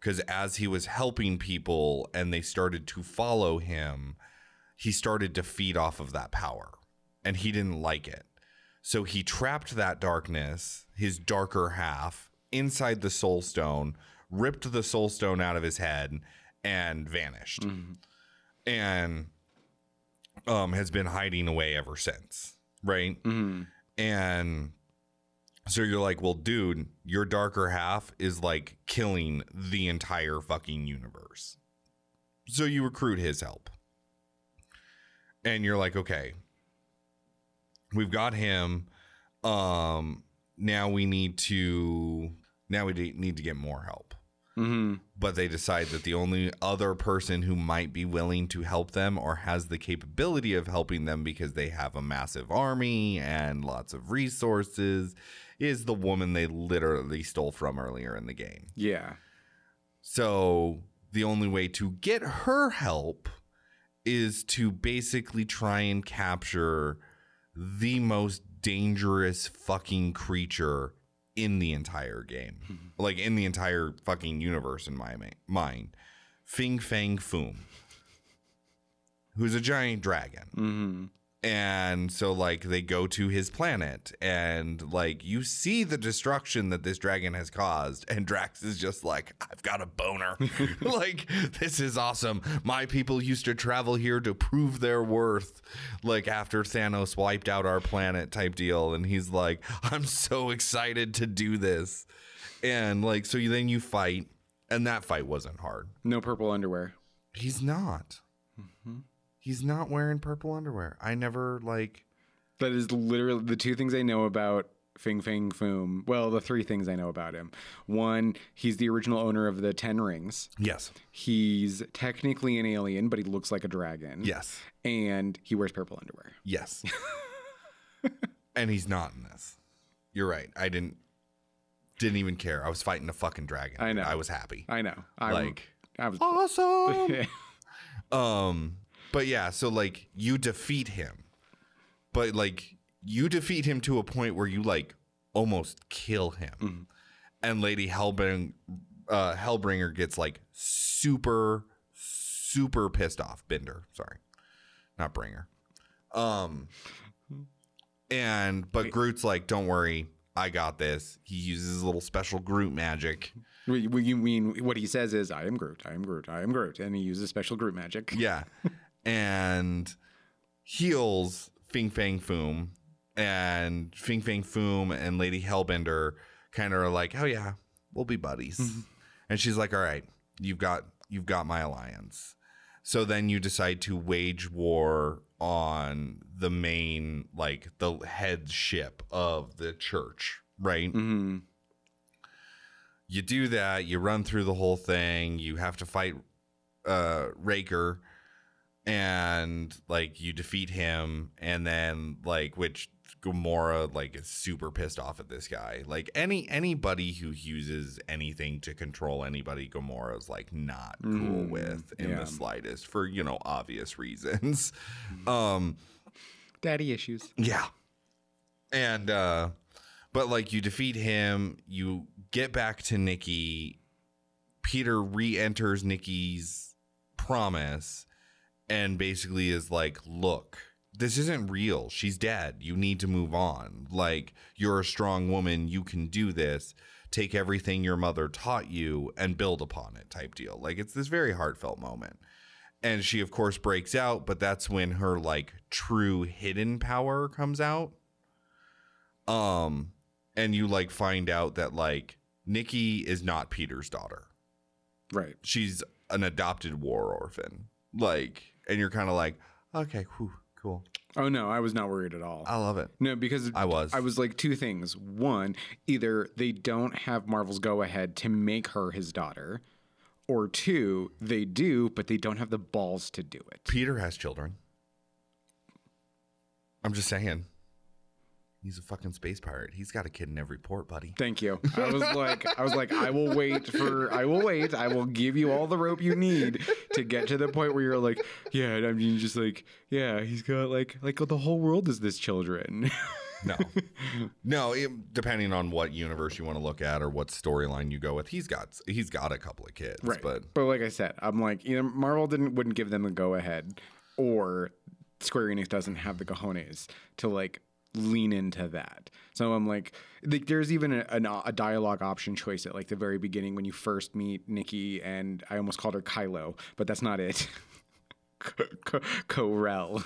Because as he was helping people and they started to follow him, he started to feed off of that power and he didn't like it. So he trapped that darkness, his darker half, inside the Soul Stone, ripped the Soul Stone out of his head, and vanished. And um, has been hiding away ever since. Right. Mm-hmm. And so you're like, well, dude, your darker half is like killing the entire fucking universe. So you recruit his help. And you're like, okay, we've got him. Um, now we need to now we need to get more help. Mm-hmm. But they decide that the only other person who might be willing to help them or has the capability of helping them because they have a massive army and lots of resources is the woman they literally stole from earlier in the game. Yeah. So the only way to get her help is to basically try and capture the most dangerous fucking creature in the entire game. like in the entire fucking universe in my mind. Fing Fang Foom. Who's a giant dragon. Mm-hmm. And so like they go to his planet and like you see the destruction that this dragon has caused and Drax is just like I've got a boner. like this is awesome. My people used to travel here to prove their worth like after Thanos wiped out our planet type deal and he's like I'm so excited to do this. And like so you, then you fight and that fight wasn't hard. No purple underwear. He's not. He's not wearing purple underwear. I never like That is literally the two things I know about Fing Fang Foom. Well, the three things I know about him. One, he's the original owner of the Ten Rings. Yes. He's technically an alien, but he looks like a dragon. Yes. And he wears purple underwear. Yes. and he's not in this. You're right. I didn't didn't even care. I was fighting a fucking dragon. I know. I was happy. I know. I Like- I was. Awesome. um but yeah, so like you defeat him. But like you defeat him to a point where you like almost kill him. And Lady Hellbring uh Hellbringer gets like super super pissed off. Bender, sorry. Not Bringer. Um and but Groot's like, "Don't worry, I got this." He uses his little special Groot magic. You mean what he says is, "I am Groot. I am Groot. I am Groot," and he uses special Groot magic. Yeah. and heals Fing Fang Foom and Fing Fang Foom and Lady Hellbender kind of are like, "Oh yeah, we'll be buddies." and she's like, "All right, you've got you've got my alliance." So then you decide to wage war on the main like the head ship of the church, right? hmm you do that you run through the whole thing you have to fight uh raker and like you defeat him and then like which Gamora like is super pissed off at this guy. Like any anybody who uses anything to control anybody, Gamora's like not cool Mm, with in yeah. the slightest for you know obvious reasons. um, Daddy issues. yeah. And uh but like you defeat him, you get back to Nikki. Peter re-enters Nikki's promise and basically is like, "Look, this isn't real. She's dead. You need to move on. Like you're a strong woman, you can do this. Take everything your mother taught you and build upon it." type deal. Like it's this very heartfelt moment and she of course breaks out but that's when her like true hidden power comes out um and you like find out that like nikki is not peter's daughter Right. she's an adopted war orphan like and you're kind of like okay whew, cool Oh no, I was not worried at all. i love it No, because I was. I was like two things. One, either they don't have Marvel's go ahead to make her his daughter, or two, they do, but they don't have the balls to do it. peter has children i'm just saying he's a fucking space pirate he's got a kid in every port buddy Thank you. I was like, I was like, I will wait for, I will wait. I will give you all the rope you need to get to the point where you're like, yeah. I mean, just like, yeah, he's got like, like the whole world is this children. No, no. it- depending on what universe you want to look at or what storyline you go with, he's got he's got a couple of kids, Right. but But like I said, I'm like you know, Marvel didn't wouldn't give them the go ahead, or Square Enix doesn't have the cojones to like lean into that. So I'm like, like there's even a, an, a dialogue option choice at like the very beginning when you first meet Nikki and I almost called her Kylo, but that's not it. Ko-Rel.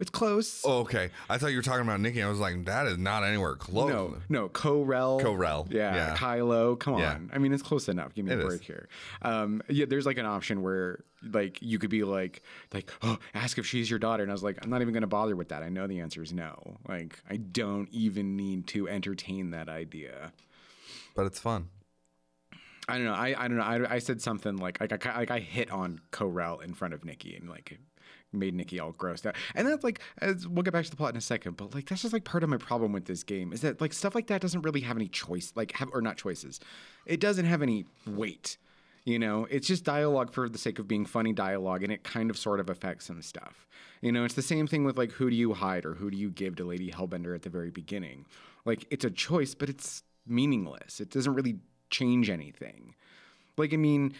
It's close. oh, okay. I thought you were talking about Nikki. I was like, that is not anywhere close. No, no, Ko-Rel. Ko-Rel, Yeah, yeah. Kylo. Come Yeah. on. I mean, it's close enough. Give me It a is. break here. Um, yeah, there's like an option where like you could be like, like, oh, ask if she's your daughter, and I was like, I'm not even gonna bother with that. I know the answer is no. Like, I don't even need to entertain that idea. but it's fun. I don't know. I, I don't know. I, I said something like like I, like I hit on Ko-Rel in front of Nikki and like made Nikki all grossed out. And that's like as we'll get back to the plot in a second, but like that's just like part of my problem with this game is that like stuff like that doesn't really have any choice, like have or not choices. It doesn't have any weight. You know, it's just dialogue for the sake of being funny dialogue, and it kind of sort of affects some stuff. You know, it's the same thing with like who do you hide or who do you give to Lady Hellbender at the very beginning. Like it's a choice, but it's meaningless. It doesn't really change anything. Like I mean,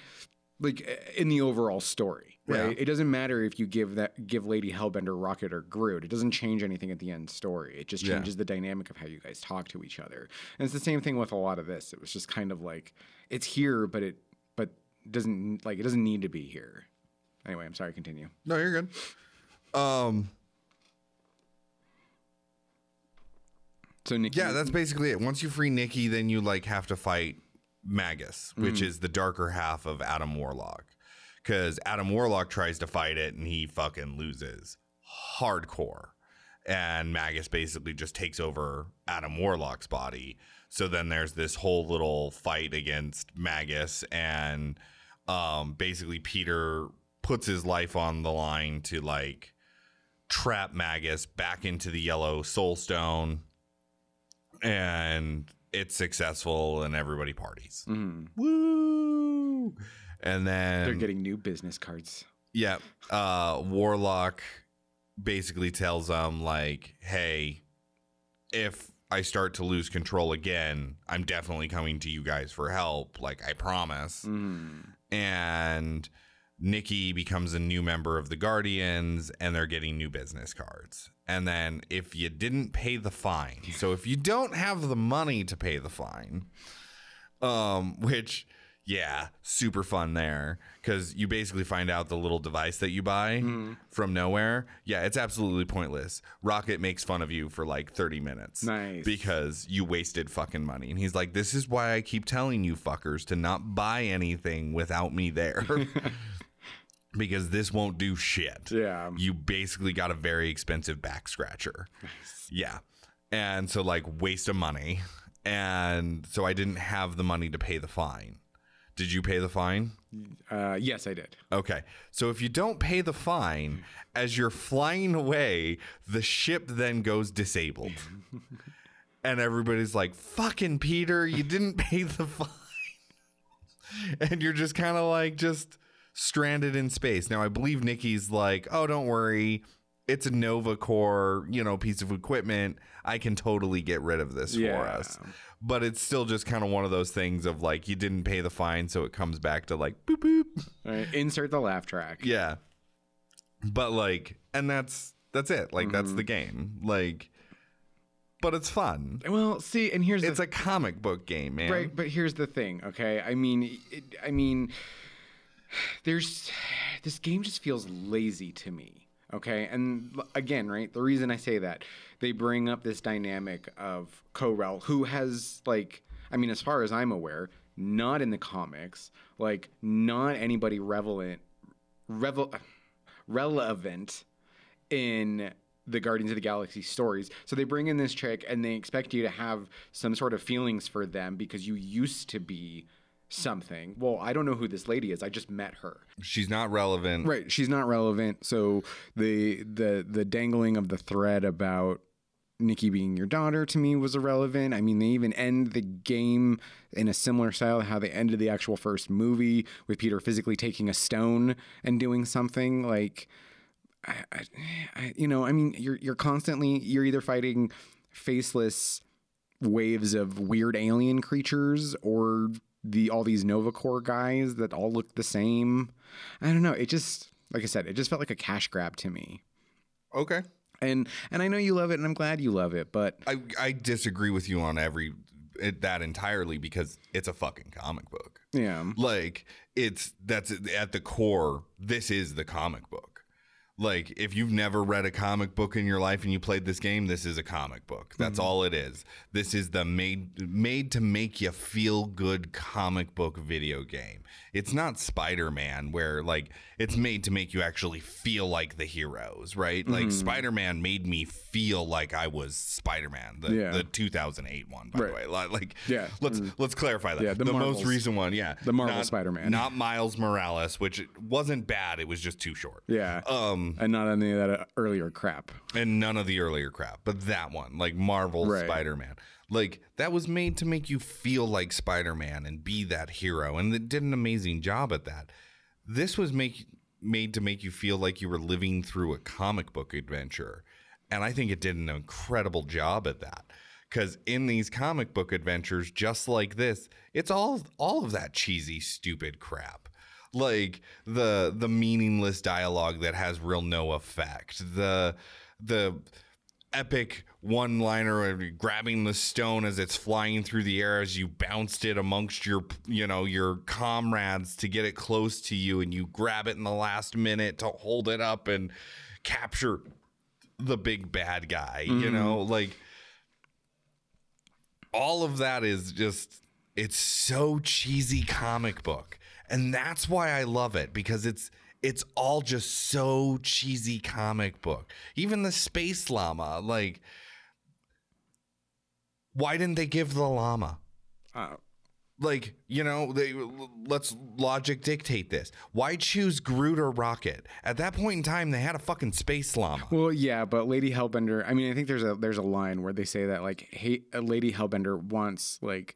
like uh, in the overall story, right? Yeah. It doesn't matter if you give that give Lady Hellbender Rocket or Groot. It doesn't change anything at the end story. It just Yeah. changes the dynamic of how you guys talk to each other. And it's the same thing with a lot of this. It was just kind of like it's here, but it but doesn't like it doesn't need to be here. Anyway, I'm sorry. Continue. No, you're good. Um, So Nikki, yeah, that's basically it. Once you free Nikki, then you like have to fight Magus, which is the darker half of Adam Warlock. Because Adam Warlock tries to fight it and he fucking loses hardcore. And Magus basically just takes over Adam Warlock's body. So then there's this whole little fight against Magus, and um, basically Peter puts his life on the line to like trap Magus back into the yellow soul stone and it's successful and everybody parties. Mhm. Woo! And then they're getting new business cards. yeah, uh Warlock basically tells them like, "Hey, if I start to lose control again, I'm definitely coming to you guys for help, like I promise." Mm. and Nikki becomes a new member of the Guardians and they're getting new business cards. And then if you didn't pay the fine, so if you don't have the money to pay the fine, um, which Yeah, super fun there because you basically find out the little device that you buy Mm-hmm. from nowhere. Yeah, it's absolutely pointless. Rocket makes fun of you for like 30 minutes. Nice. Because you wasted fucking money. And he's like, This is why I keep telling you fuckers to not buy anything without me there. because this won't do shit. Yeah. You basically got a very expensive back scratcher. Yeah. And so, like, waste of money. And so I didn't have the money to pay the fine. Did you pay the fine? Uh, yes, I did. Okay. So if you don't pay the fine, as you're flying away, the ship then goes disabled. and everybody's like, fucking Peter, you didn't pay the fine. and you're just kind of like, just stranded in space. Now, I believe Nikki's like, oh, don't worry. It's a Nova Corps, you know, piece of equipment. I can totally get rid of this for us. But it's still just kind of one of those things of like, you didn't pay the fine, so it comes back to like, boop, boop. Right, insert the laugh track. Yeah. But like and that's that's it. Like that's Mm-hmm. the game. Like but it's fun. Well, see, and here's It's the a comic book game, man. right, but here's the thing. Okay, I mean, it, I mean, there's this game just feels lazy to me. Okay, and again, right, the reason I say that they bring up this dynamic of Ko-Rel, who has like, I mean, as far as I'm aware, not in the comics, like not anybody relevant, revel, relevant in the Guardians of the Galaxy stories. So they bring in this chick and they expect you to have some sort of feelings for them because you used to be something. Well, I don't know who this lady is. I just met her. She's not relevant. Right, she's not relevant. So the the the dangling of the thread about Nikki being your daughter to me was irrelevant. I mean, they even end the game in a similar style how they ended the actual first movie with Peter physically taking a stone and doing something like I, I, I you know, I mean, you're you're constantly you're either fighting faceless waves of weird alien creatures or the all these Nova Corps guys that all look the same. I don't know. It just like I said, it just felt like a cash grab to me. Okay. And and I know you love it, and I'm glad you love it. But I I disagree with you on every it, that entirely because it's a fucking comic book. yeah, Like it's that's at the core. This is the comic book. Like if you've never read a comic book in your life and you played this game, this is a comic book. That's mm-hmm. all it is. This is the made made to make you feel good comic book video game. It's not Spider-Man where like it's made to make you actually feel like the heroes, right? Like mm-hmm. Spider-Man made me feel like I was Spider-Man, the, Yeah. the 2008 one by the way. Right. Like Yeah. let's mm-hmm. let's clarify that. Yeah, the the most recent one, yeah. The Marvel Not- Spider-Man. Not Miles Morales, which wasn't bad. It was just too short. yeah, Um, Mm-hmm. and not any of that earlier crap. and none of the earlier crap, but that one, like Marvel Right. Spider-Man, like that was made to make you feel like Spider-Man and be that hero, and it did an amazing job at that. This was make made to make you feel like you were living through a comic book adventure, and I think it did an incredible job at that. Because in these comic book adventures, just like this, it's all all of that cheesy, stupid crap like the the meaningless dialogue that has real no effect. The the epic one liner of grabbing the stone as it's flying through the air as you bounced it amongst your you know your comrades to get it close to you and you grab it in the last minute to hold it up and capture the big bad guy you mm-hmm. know? Like all of that is just it's so cheesy comic book and that's why i love it because it's it's all just so cheesy comic book. Even the space llama like why didn't they give the llama? Uh, like you know they let's logic dictate this. Why choose groot or rocket? At that point in time they had a fucking space llama. Well, yeah, but Lady Hellbender. I mean, I think there's a there's a line where they say that like, hey, Lady Hellbender wants like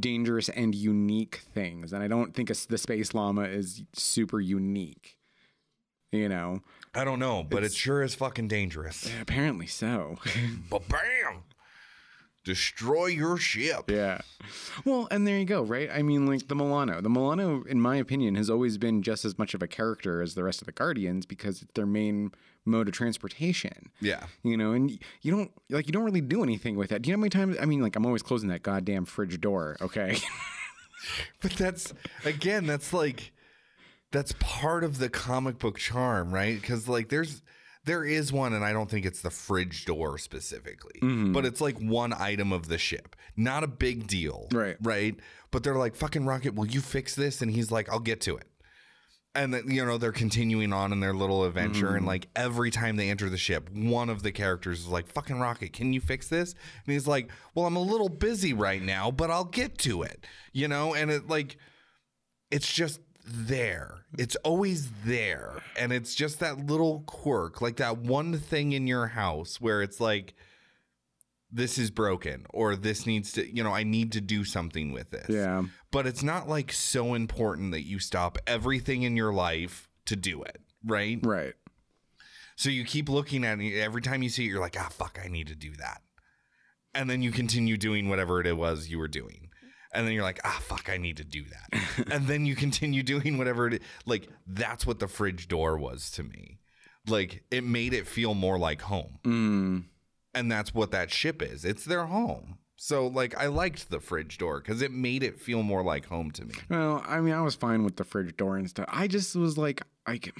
dangerous and unique things, and I don't think it's, the space llama is super unique. You know, i don't know but it sure is fucking dangerous apparently so. but bam destroy your ship Yeah. Well, and there you go, right? I mean, like the Milano. The Milano, in my opinion, has always been just as much of a character as the rest of the Guardians because it's their main mode of transportation. yeah You know, and you don't like you don't really do anything with that. Do you know how many times? I mean, like I'm always closing that goddamn fridge door. Okay. But that's again, that's like that's part of the comic book charm, right? Because like there's there is one, and I don't think it's the fridge door specifically, Mm-hmm. but it's like one item of the ship. Not a big deal. Right. Right. But they're like, fucking Rocket, will you fix this? And he's like, I'll get to it. And then, you know, they're continuing on in their little adventure. Mm-hmm. And like every time they enter the ship, one of the characters is like, fucking Rocket, can you fix this? And he's like, well, I'm a little busy right now, but I'll get to it. You know, and it like, it's just there. It's always there. And it's just that little quirk, like that one thing in your house where it's like, this is broken or this needs to, you know, I need to do something with this. Yeah. But it's not like so important that you stop everything in your life to do it. Right. Right. So you keep looking at it. Every time you see it, you're like, ah, fuck, I need to do that. And then you continue doing whatever it was you were doing. And then you're like, ah, fuck, I need to do that. and then you continue doing whatever it is. Like, that's what the fridge door was to me. Like, it made it feel more like home. Mm. And that's what that ship is. It's their home. So, like, I liked the fridge door because it made it feel more like home to me. Well, I mean, I was fine with the fridge door and stuff. I just was like, I, c-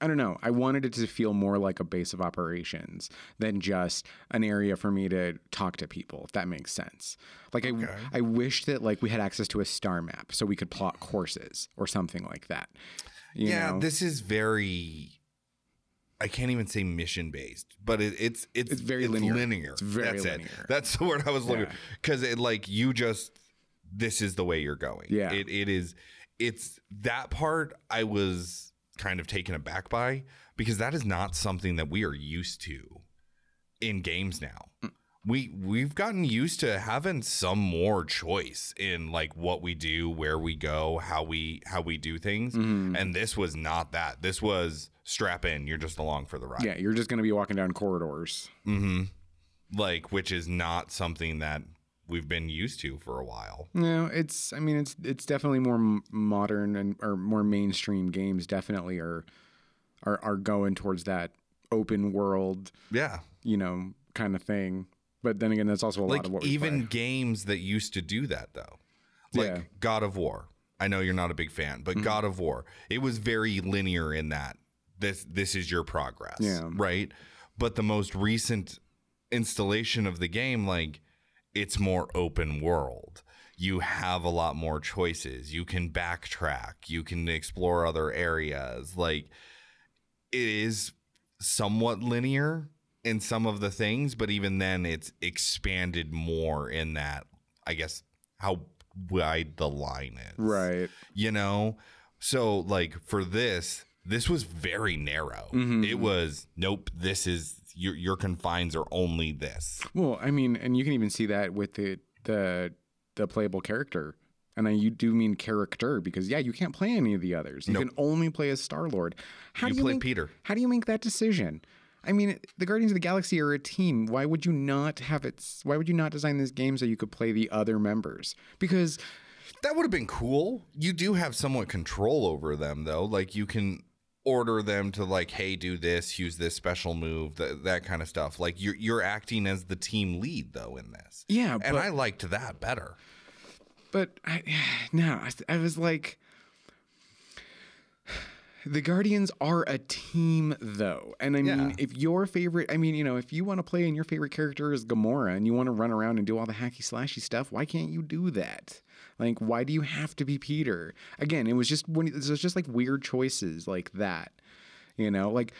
I don't know. I wanted it to feel more like a base of operations than just an area for me to talk to people, if that makes sense. Like, Okay. I, I wish that like we had access to a star map so we could plot courses or something like that. You yeah, know? this is very. I can't even say mission based, but it, it's it's It's very linear. It's very That's linear. it. That's the word I was looking Yeah. because it like you just this is the way you're going. Yeah. it it is. It's that part I was kind of taken aback by because that is not something that we are used to in games now. Mm. We we've gotten used to having some more choice in like what we do, where we go, how we how we do things. Mm-hmm. And this was not that. This was strap in, you're just along for the ride. yeah, you're just going to be walking down corridors. hmm Like which is not something that we've been used to for a while. No, it's. I mean, it's it's definitely more m- modern and or more mainstream games. Definitely are are are going towards that open world, Yeah. you know, kind of thing. But then again, that's also a lot Like of what even play. games that used to do that though. Like Yeah. God of War. I know you're not a big fan, Mm-hmm. but God of War, it was very linear in that this this is your progress. Yeah. Right? But the most recent installation of the game, like it's more open world. You have a lot more choices. You can backtrack. You can explore other areas. Like it is somewhat linear in some of the things, but even then it's expanded more in that, I guess, how wide the line is. right. You know? So, like, for this, this was very narrow. Mm-hmm. It was, nope, this is your your confines are only this. Well, I mean, and you can even see that with the the the playable character. And I you do mean character because yeah, you can't play any of the others. You Nope. can only play as Star Lord. How You do you play make, Peter. How do you make that decision? I mean, the Guardians of the Galaxy are a team. Why would you not have it? Why would you not design this game so you could play the other members? Because That would have been cool. You do have somewhat control over them though. Like you can order them to like, hey, do this, use this special move, that that kind of stuff. Like you're you're acting as the team lead though in this. yeah, And but I liked that better. but I, no, I, I was like, the Guardians are a team, though, and I mean, Yeah. if your favorite, I mean, you know, if you want to play and your favorite character is Gamora and you want to run around and do all the hacky slashy stuff, why can't you do that? Like, why do you have to be Peter? Again, it was just when it was just like weird choices like that, you know, like.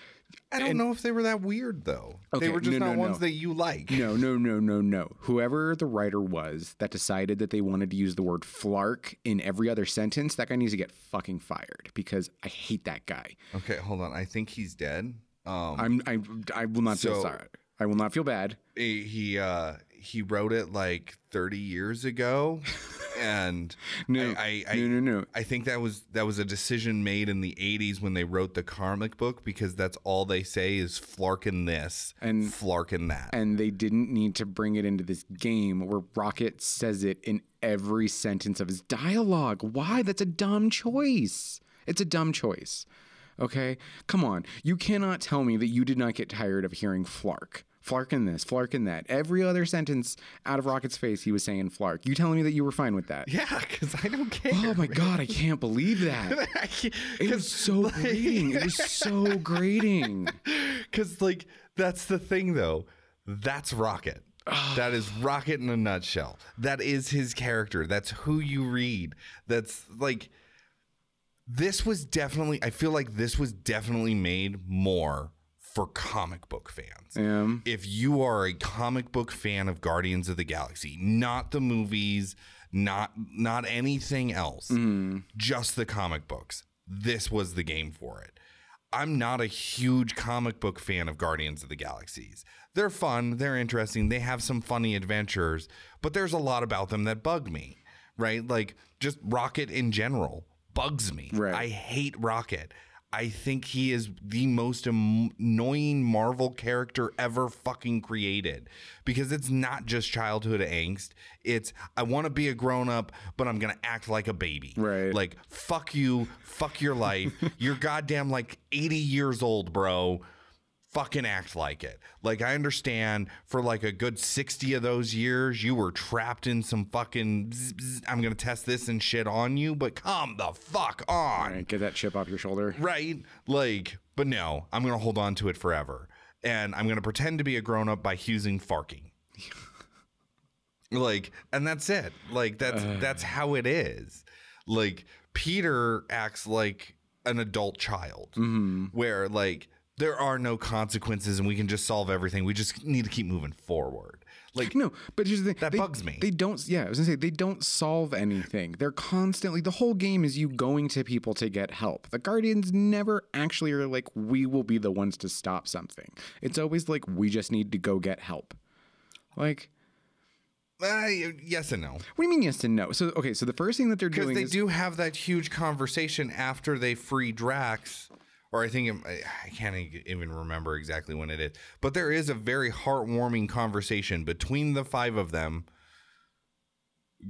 I don't and- know if they were that weird though. Okay, they were just no, not no, ones no. that you like. No, no, no, no, no. Whoever the writer was that decided that they wanted to use the word flark in every other sentence, that guy needs to get fucking fired because I hate that guy. Okay, hold on. I think he's dead. Um I'm I I will not feel sorry. I will not feel bad. he he, uh he wrote it like 30 years ago and No, I, I, no, no, no. I think that was that was a decision made in the 80s when they wrote the comic book because that's all they say is flarkin this And- flarkin that. And they didn't need to bring it into this game where Rocket says it in every sentence of his dialogue. Why? That's a dumb choice. It's a dumb choice. Okay? Come on. You cannot tell me that you did not get tired of hearing Flark. Flark in this, Flarkin that. Every other sentence out of Rocket's face, he was saying Flark. You telling me that you were fine with that? Yeah, because I don't care. Oh my god, I can't believe that. It was so grating. It was so grating. Because, like, that's the thing, though. That's Rocket. Ah. that is Rocket in a nutshell. That is his character. That's who you read. That's like, this was definitely, I feel like this was definitely made more for comic book fans. Um, If you are a comic book fan of Guardians of the Galaxy, not the movies, not not anything else, just the comic books, this was the game for it. I'm not a huge comic book fan of Guardians of the Galaxies. They're fun, they're interesting, they have some funny adventures, but there's a lot about them that bug me, right? Like just Rocket in general bugs me. Right. I hate Rocket. I think he is the most annoying Marvel character ever fucking created because it's not just childhood angst. It's I want to be a grown up, but I'm gonna act like a baby. Right. Like fuck you, fuck your life. You're goddamn like 80 years old, bro. Fucking act like it. Like I understand for like a good 60 of those years, you were trapped in some fucking. bzz, bzz, I'm gonna test this and shit on you, but come the fuck on right, get that chip off your shoulder. right? Like, but no, I'm gonna hold on to it forever, and I'm gonna pretend to be a grown up by using farking. like, and that's it. Like that's that's how it is. Like Peter acts like an adult child, mm-hmm. where like there are no consequences and we can just solve everything. We just need to keep moving forward. Like, No, but here's the thing. That they, bugs me. They don't. Yeah, I was gonna say they don't solve anything. They're constantly. The whole game is you going to people to get help. The Guardians never actually are like we will be the ones to stop something. It's always like we just need to go get help. Like, uh, yes and no. what do you mean yes and no? So okay, so the first thing that they're doing Because they is do have that huge conversation after they free Drax, or I think it, I can't even remember exactly when it is, but there is a very heartwarming conversation between the five of them.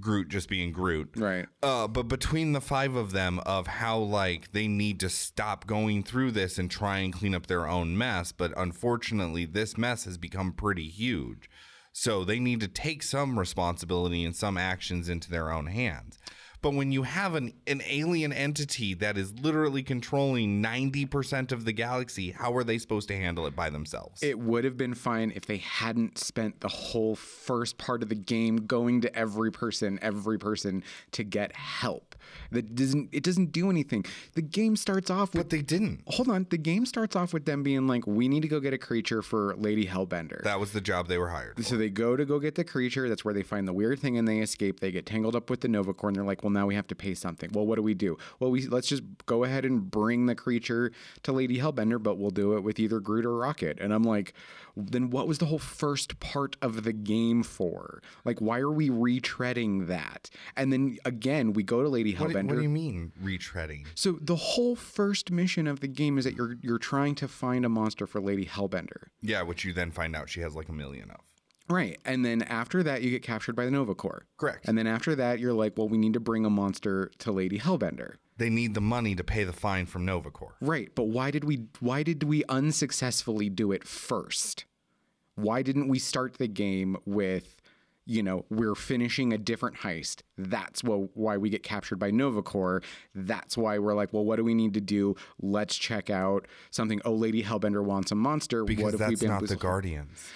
Groot just being Groot, right. uh, but between the five of them, of how like they need to stop going through this and try and clean up their own mess. But unfortunately, this mess has become pretty huge. So they need to take some responsibility and some actions into their own hands. But when you have an, an alien entity that is literally controlling 90% of the galaxy, how are they supposed to handle it by themselves? It would have been fine if they hadn't spent the whole first part of the game going to every person, every person to get help. That doesn't it doesn't do anything. The game starts off with but they didn't. hold on. The game starts off with them being like, "We need to go get a creature for Lady Hellbender." That was the job they were hired for. so they go to go get the creature. That's where they find the weird thing, and they escape. They get tangled up with the Nova Corps, and they're like, "Well, now we have to pay something." Well, what do we do? Well, we let's just go ahead and bring the creature to Lady Hellbender, but we'll do it with either Groot or Rocket. And I'm like, then what was the whole first part of the game for? Like, why are we retreading that? And then again, we go to Lady What, do- Hellbender. what do you mean retreading? So the whole first mission of the game is that you're you're trying to find a monster for Lady Hellbender. Yeah, which you then find out she has like a million of. Right. And then after that you get captured by the Nova Corps. Correct. And then after that you're like, well, we need to bring a monster to Lady Hellbender. They need the money to pay the fine from Nova Corps. Right. But why did we why did we unsuccessfully do it first? Why didn't we start the game with you know, we're finishing a different heist. That's what, why we get captured by Nova Corps. That's why we're like, well, what do we need to do? Let's check out something. Oh, Lady Hellbender wants a monster. Because what if we that's not the Guardians.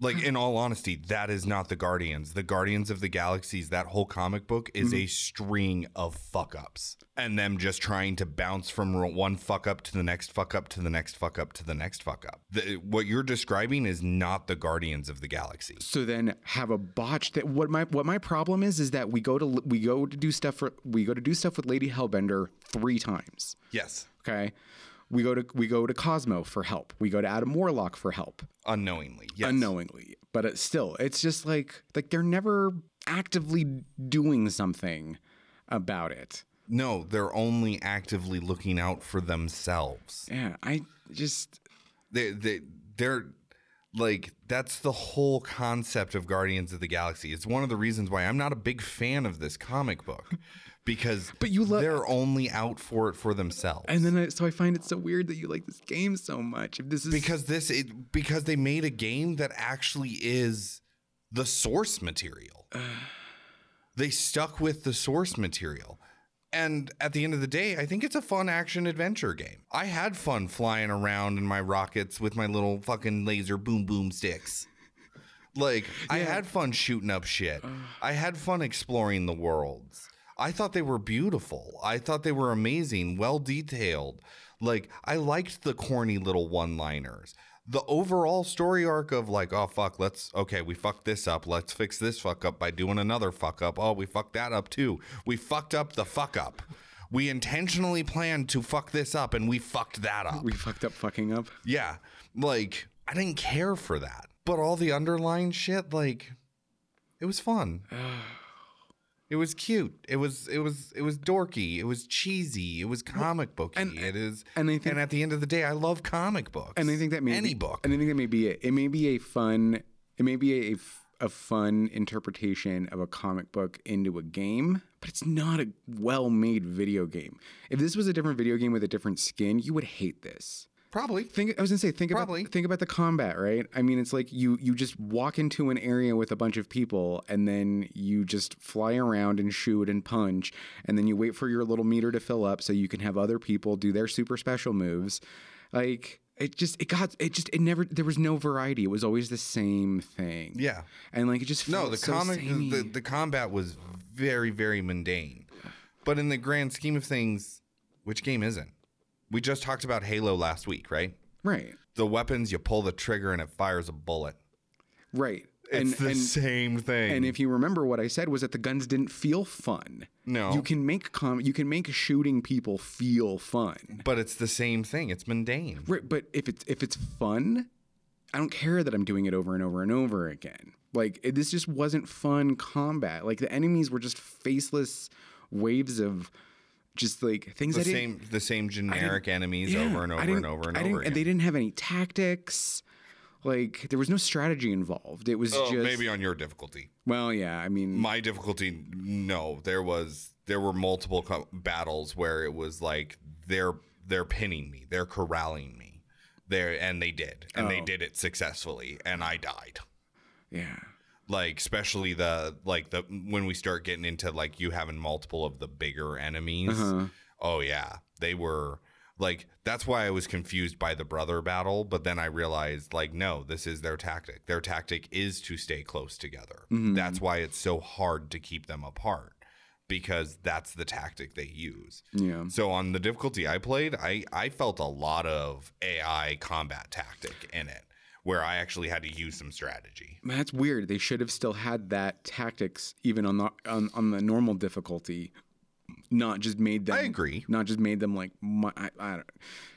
Like in all honesty, that is not the Guardians. The Guardians of the Galaxies, that whole comic book is Mm-hmm. a string of fuck ups. And them just trying to bounce from one fuck up to the next fuck up to the next fuck up to the next fuck up. The, what you're describing is not the Guardians of the Galaxy. so then have a botch that what my what my problem is is that we go to we go to do stuff for we go to do stuff with Lady Hellbender three times. Yes. Okay. We go to we go to Cosmo for help. We go to Adam Warlock for help. Unknowingly. Yes. unknowingly. But still, it's just like like they're never actively doing something about it. No, they're only actively looking out for themselves. Yeah, I just they they they're like that's the whole concept of Guardians of the Galaxy. It's one of the reasons why I'm not a big fan of this comic book because But you love they're only out for it for themselves. And then I, so I find it so weird that you like this game so much. If this is because this it, because they made a game that actually is the source material. they stuck with the source material. And at the end of the day, I think it's a fun action adventure game. I had fun flying around in my rockets with my little fucking laser boom boom sticks. Like, I had fun shooting up shit. I had fun exploring the worlds. I thought they were beautiful. I thought they were amazing, well detailed. Like, I liked the corny little one liners. The overall story arc of, like, oh, fuck, let's, okay, we fucked this up. Let's fix this fuck up by doing another fuck up. Oh, we fucked that up too. We fucked up the fuck up. We intentionally planned to fuck this up and we fucked that up. we fucked up fucking up. Yeah. Like, I didn't care for that. But all the underlying shit, like, it was fun. It was cute. It was it was it was dorky. It was cheesy. It was comic booky. and- it is and I think- and at the end of the day, I love comic books. And I think that may any be, book. And I think that may be it. It may be a fun. It may be a a fun interpretation of a comic book into a game, but it's not a well-made video game. If this was a different video game with a different skin, you would hate this. Probably. Think I was gonna say think Probably. about think about the combat, right? I mean, it's like you you just walk into an area with a bunch of people, and then you just fly around and shoot and punch, and then you wait for your little meter to fill up so you can have other people do their super special moves. Like it just it got it just it never there was no variety. It was always the same thing. Yeah. and like it just No, the so comic the, the combat was very, very mundane. But in the grand scheme of things, which game isn't? We just talked about Halo last week, right? right, The weapons, you pull the trigger and it fires a bullet. right. It's and, the and, same thing. And if you remember what I said was that the guns didn't feel fun. No. You can make com- you can make shooting people feel fun. but it's the same thing. It's mundane. Right, but if it's if it's fun, I don't care that I'm doing it over and over and over again. Like it, this just wasn't fun combat. Like the enemies were just faceless waves of just like things The I didn't same the same generic enemies yeah, over and over and over and I over again. And they didn't have any tactics. Like there was no strategy involved. It was oh, just maybe on your difficulty. well, yeah. I mean, My difficulty, no. There was there were multiple co- battles where it was like they're they're pinning me, they're corralling me, there, and they did, and they Oh. did it successfully, and I died. yeah. Like especially the like the when we start getting into like you having multiple of the bigger enemies. Uh-huh. Oh yeah, they were like that's why I was confused by the brother battle, but then I realized like no, this is their tactic. Their tactic is to stay close together. Mm-hmm. That's why it's so hard to keep them apart because that's the tactic they use. Yeah. So on the difficulty I played, I I felt a lot of AI combat tactic in it where I actually had to use some strategy. That's weird. They should have still had that tactics even on the on, on the normal difficulty, not just made them. I agree. Not just made them like my, I, I don't.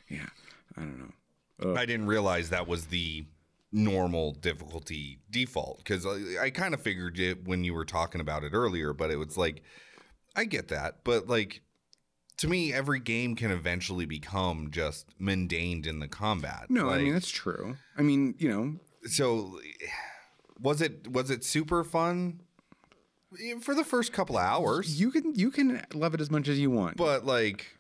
Yeah, I don't know. I didn't realize that was the normal difficulty default because I, I kind of figured it when you were talking about it earlier, but it was like, I get that. But like, to me, every game can eventually become just mundane in the combat. No, I mean that's true. I mean, you know, so was it was it super fun for the first couple of hours? you can you can love it as much as you want. but like,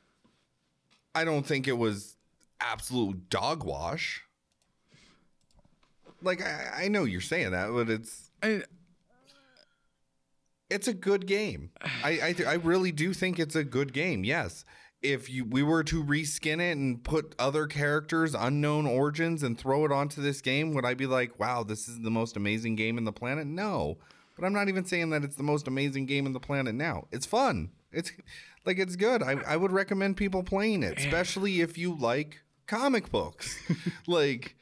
I don't think it was absolute dog wash. Like I, I know you're saying that, but it's I, it's a good game. I I, th- I really do think it's a good game. Yes, if you we were to reskin it and put other characters, unknown origins, and throw it onto this game, would I be like, wow, this is the most amazing game in the planet? No, but I'm not even saying that it's the most amazing game in the planet now. It's fun. It's like it's good. I I would recommend people playing it, especially if you like comic books, like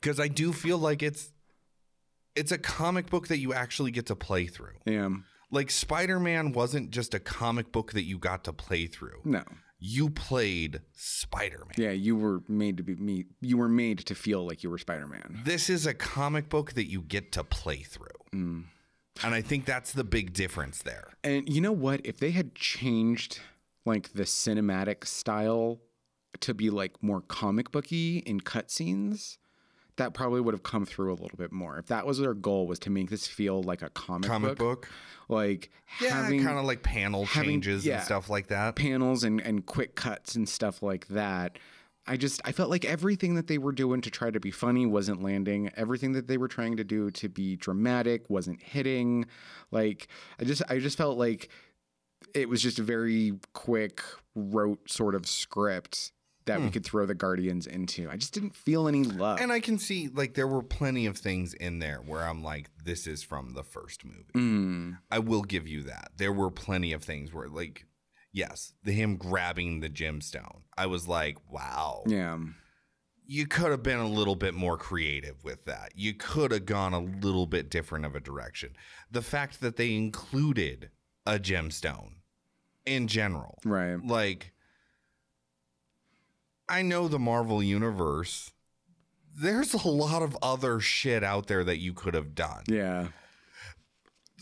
because I do feel like it's it's a comic book that you actually get to play through. yeah, Like Spider Man wasn't just a comic book that you got to play through. no, You played Spider Man. yeah. You were made to be me. You were made to feel like you were Spider Man. This is a comic book that you get to play through. Mm. And I think that's the big difference there. And you know what? If they had changed like the cinematic style to be like more comic booky in cutscenes, that probably would have come through a little bit more. If that was their goal was to make this feel like a comic, Comic book, book. like Yeah, having kind of like panel having- changes yeah. and stuff like that. panels and, and quick cuts and stuff like that. I just I felt like everything that they were doing to try to be funny wasn't landing. Everything that they were trying to do to be dramatic wasn't hitting. Like I just I just felt like it was just a very quick rote sort of script that we could throw the Guardians into. I just didn't feel any love. And I can see like there were plenty of things in there where I'm like, this is from the first movie. Mm, I will give you that. There were plenty of things where like, yes, the him grabbing the gemstone. I was like, wow. yeah. You could have been a little bit more creative with that. You could have gone a little bit different of a direction. The fact that they included a gemstone in general. Right. Like I know the Marvel universe. There's a lot of other shit out there that you could have done. Yeah.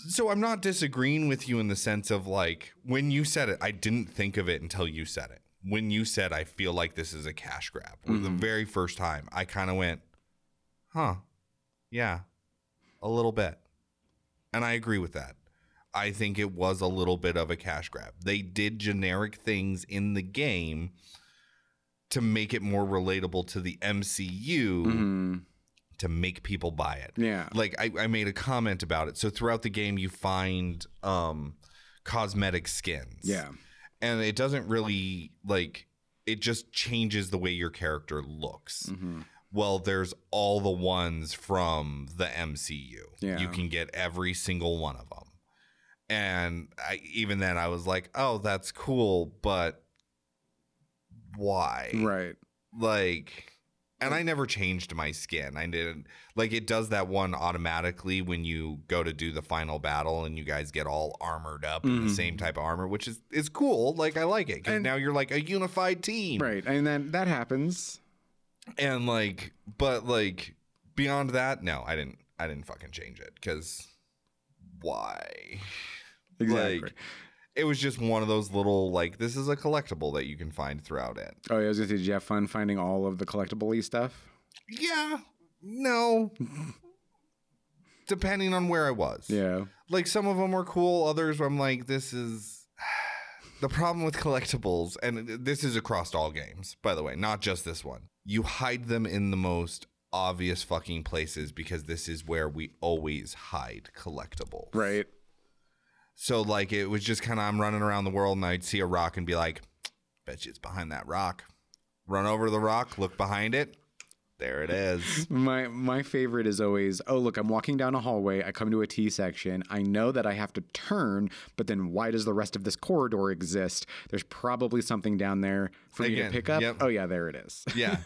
So I'm not disagreeing with you in the sense of like when you said it, I didn't think of it until you said it. When you said I feel like this is a cash grab, or the mm-hmm. very first time, I kind of went, "Huh. Yeah. A little bit." And I agree with that. I think it was a little bit of a cash grab. They did generic things in the game to make it more relatable to the MCU Mhm. to make people buy it Yeah. like I, I made a comment about it so throughout the game you find um cosmetic skins Yeah. and it doesn't really like it just changes the way your character looks Mhm. well there's all the ones from the mcu Yeah. you can get every single one of them and I, even then i was like oh that's cool but why Right. like and I never changed my skin. I didn't like it does that one automatically when you go to do the final battle and you guys get all armored up in the Mhm. same type of armor, which is is cool. Like I like it because And- now you're like a unified team, Right. And then that happens. And like, but like beyond that, no, I didn't. I didn't fucking change it because why? Exactly. Like, it was just one of those little like this is a collectible that you can find throughout it. oh, yeah, I was gonna say, did you have fun finding all of the collectible stuff? Yeah. No. Depending on where I was. Yeah. Like some of them were cool, others I'm like, this is the problem with collectibles, and this is across all games, by the way, not just this one. You hide them in the most obvious fucking places because this is where we always hide collectibles. Right. So like it was just kind of I'm running around the world and I'd see a rock and be like, bet you it's behind that rock. Run over the rock, look behind it. There it is. My my favorite is always, oh look, I'm walking down a hallway. I come to a T section. I know that I have to turn, but then why does the rest of this corridor exist? There's probably something down there for me to pick up. yep. Oh yeah, there it is. Yeah.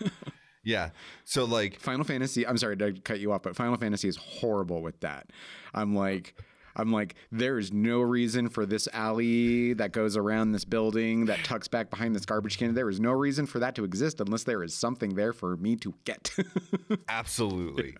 Yeah. So like Final Fantasy. I'm sorry to cut you off, but Final Fantasy is horrible with that. I'm like. I'm like, there is no reason for this alley that goes around this building that tucks back behind this garbage can. There is no reason for that to exist unless there is something there for me to get. Absolutely.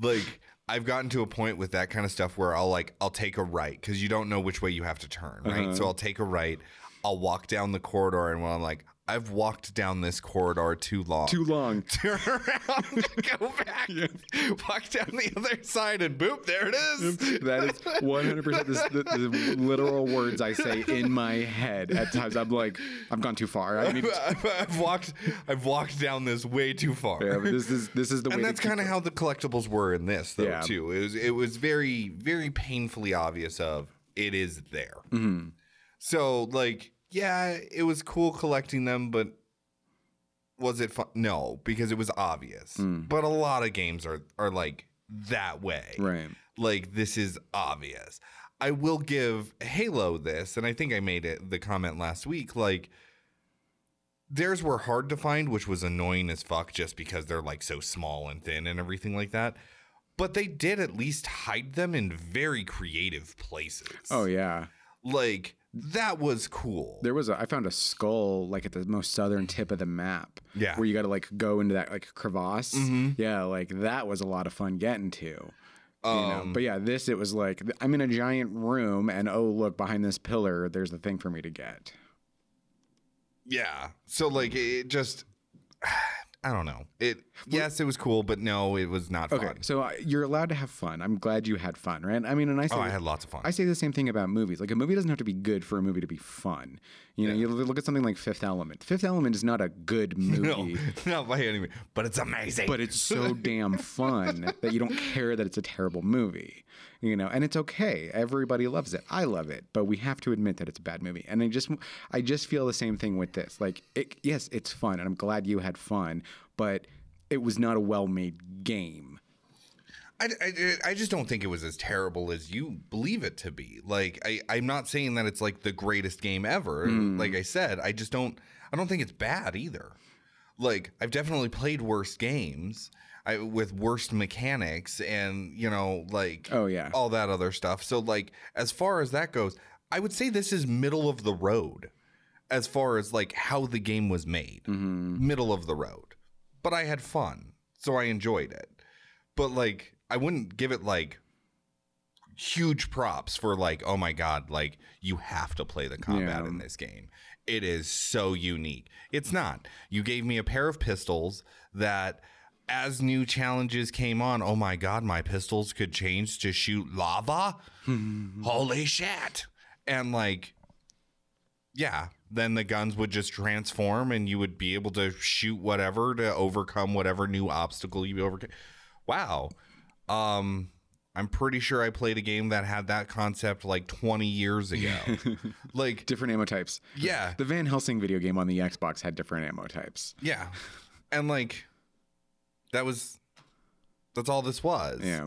Like I've gotten to a point with that kind of stuff where I'll like I'll take a right because you don't know which way you have to turn, right? Uh-huh. So I'll take a right. I'll walk down the corridor, and when I'm like, I've walked down this corridor too long. Too long. Turn around, go back, walk down the other side, and boop, there it is. That is 100% the, the, the literal words I say in my head. At times, I'm like, I've gone too far. I need. I've, I've walked, I've walked down this way too far. Yeah, this is this is the way. and that's kind of how the collectibles were in this though Yeah. too it was it was very very painfully obvious of it is there Mhm. so like yeah it was cool collecting them but was it fun no because it was obvious Mm. but a lot of games are are like that way right. like this is obvious i will give halo this and i think i made it the comment last week like theirs were hard to find which was annoying as fuck just because they're like so small and thin and everything like that but they did at least hide them in very creative places Oh yeah. like that was cool There was a. I found a skull like at the most southern tip of the map. Yeah. Where you got to like go into that like crevasse. Mhm. Yeah, like that was a lot of fun getting to. You know? Um, But yeah, this it was like I'm in a giant room and oh look behind this pillar there's a thing for me to get. Yeah. So like it just I don't know. It yes, it was cool, but no, it was not Okay, fun. so uh, you're allowed to have fun. I'm glad you had fun, right? I mean, and I say Oh, I had lots of fun. I say the same thing about movies. Like a movie doesn't have to be good for a movie to be fun. You know, you look at something like Fifth Element. Fifth Element is not a good no, movie. not by any means, but it's amazing. but it's so damn fun that you don't care that it's a terrible movie you know and it's okay everybody loves it i love it but we have to admit that it's a bad movie and i just i just feel the same thing with this like it, yes it's fun and i'm glad you had fun but it was not a well-made game I, I, I just don't think it was as terrible as you believe it to be. Like I, I'm not saying that it's like the greatest game ever. Mm. Like I said, I just don't I don't think it's bad either. Like I've definitely played worse games I, with worst mechanics and you know like Oh, yeah. all that other stuff. So like as far as that goes, I would say this is middle of the road as far as like how the game was made. Mm-hmm. Middle of the road. But I had fun, so I enjoyed it. But like I wouldn't give it like huge props for like oh my god like you have to play the combat Yeah. in this game it is so unique it's not you gave me a pair of pistols that as new challenges came on oh my god my pistols could change to shoot lava? Holy shit. And like yeah then the guns would just transform and you would be able to shoot whatever to overcome whatever new obstacle you overcame. Wow. Um i'm pretty sure i played a game that had that concept like 20 years ago. Like different ammo types. Yeah. The van helsing video game on the xbox had different ammo types. Yeah. And like that was that's all this was yeah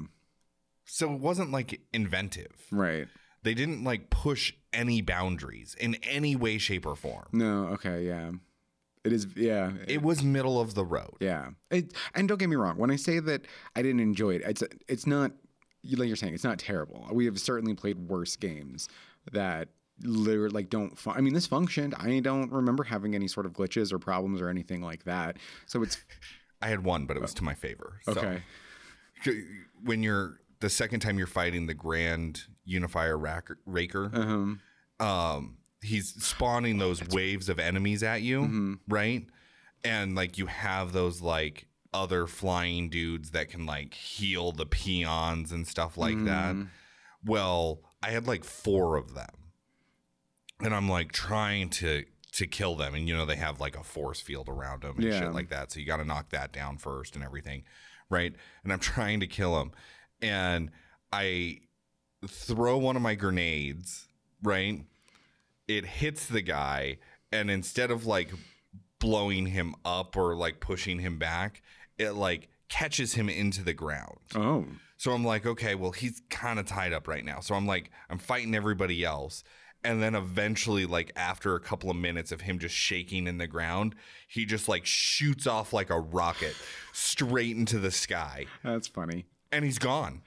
so it wasn't like inventive right they didn't like push any boundaries in any way shape or form no okay yeah it is yeah it was middle of the road Yeah, it, and don't get me wrong. When I say that I didn't enjoy it, it's it's not you- like you're saying. It's not terrible. We have certainly played worse games that literally like don't. Fun- I mean, this functioned. I don't remember having any sort of glitches or problems or anything like that. So it's I had one, but it was to my favor. So, okay. when you're the second time you're fighting the Grand Unifier Racker, Raker, uh-huh. um, he's spawning oh, those waves of enemies at you, mm-hmm. right? And like you have those like other flying dudes that can like heal the peons and stuff like that. Mm-hmm. Well, I had like four of them. And I'm like trying to to kill them and you know they have like a force field around them and Yeah. shit like that. So you got to knock that down first and everything, right? And I'm trying to kill him and I throw one of my grenades, right? It hits the guy and instead of like blowing him up or like pushing him back, it like catches him into the ground. Oh, So I'm like, okay, well, he's kind of tied up right now. So I'm like, I'm fighting everybody else. And then eventually, like after a couple of minutes of him just shaking in the ground, he just like shoots off like a rocket straight into the sky. that's funny. And he's gone.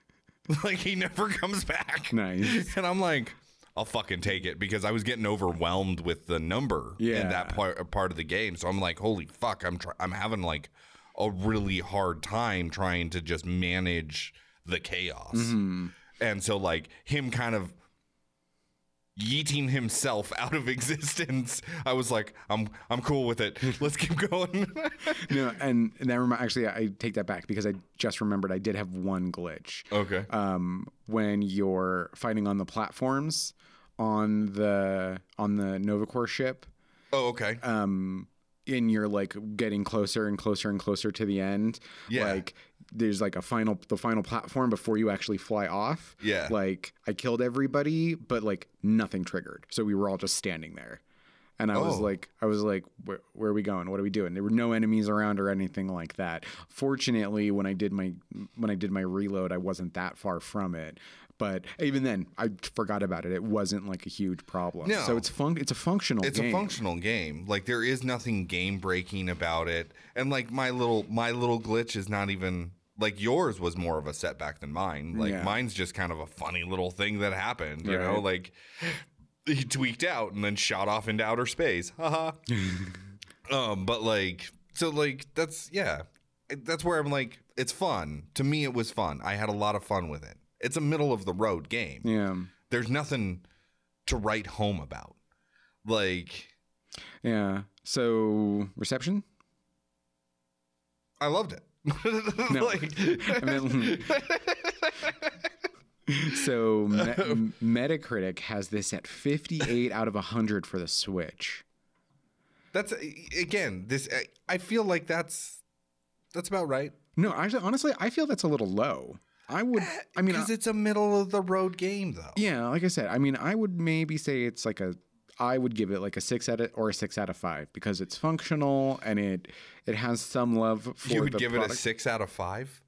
like he never comes back. Nice. And I'm like, I'll fucking take it because I was getting overwhelmed with the number in Yeah. that part part of the game. So I'm like, holy fuck, I'm try- I'm having like a really hard time trying to just manage the chaos. Mm-hmm. And so like him kind of yeeting himself out of existence, I was like, I'm I'm cool with it. Let's keep going. no, and, and that remi- actually I take that back because I just remembered I did have one glitch. okay. um, when you're fighting on the platforms on the on the Nova Corps ship, oh, okay. um, and you're like getting closer and closer and closer to the end. Yeah. Like there's like a final the final platform before you actually fly off. Yeah. Like I killed everybody, but like nothing triggered. So we were all just standing there. And I was Oh. like, I was like, where, where are we going? What are we doing? There were no enemies around or anything like that. Fortunately, when I did my when I did my reload, I wasn't that far from it. But even then, I forgot about it. It wasn't like a huge problem. No. So it's fun. It's a functional. it's game. a functional game like there is nothing game breaking about it and like my little my little glitch is not even like yours was more of a setback than mine. Like Yeah. mine's just kind of a funny little thing that happened you know? Like he tweaked out and then shot off into outer space. Haha. Um but like so like that's yeah. That's where i'm like it's fun. To me it was fun. I had a lot of fun with it. It's a middle of the road game. Yeah. there's nothing to write home about. Like Yeah. So reception. I loved it. No. Like- then- hmm. so Me- Metacritic has this at 58 out of 100 for the Switch. that's uh, again this. I- I feel like that's that's about right. No, actually, honestly, I feel that's a little low. I would, uh, I mean, because it's a middle of the road game, though. yeah, like I said, I mean, I would maybe say it's like a, I would give it like a six out of or a six out of five because it's functional and it it has some love for you would give it a six out of five.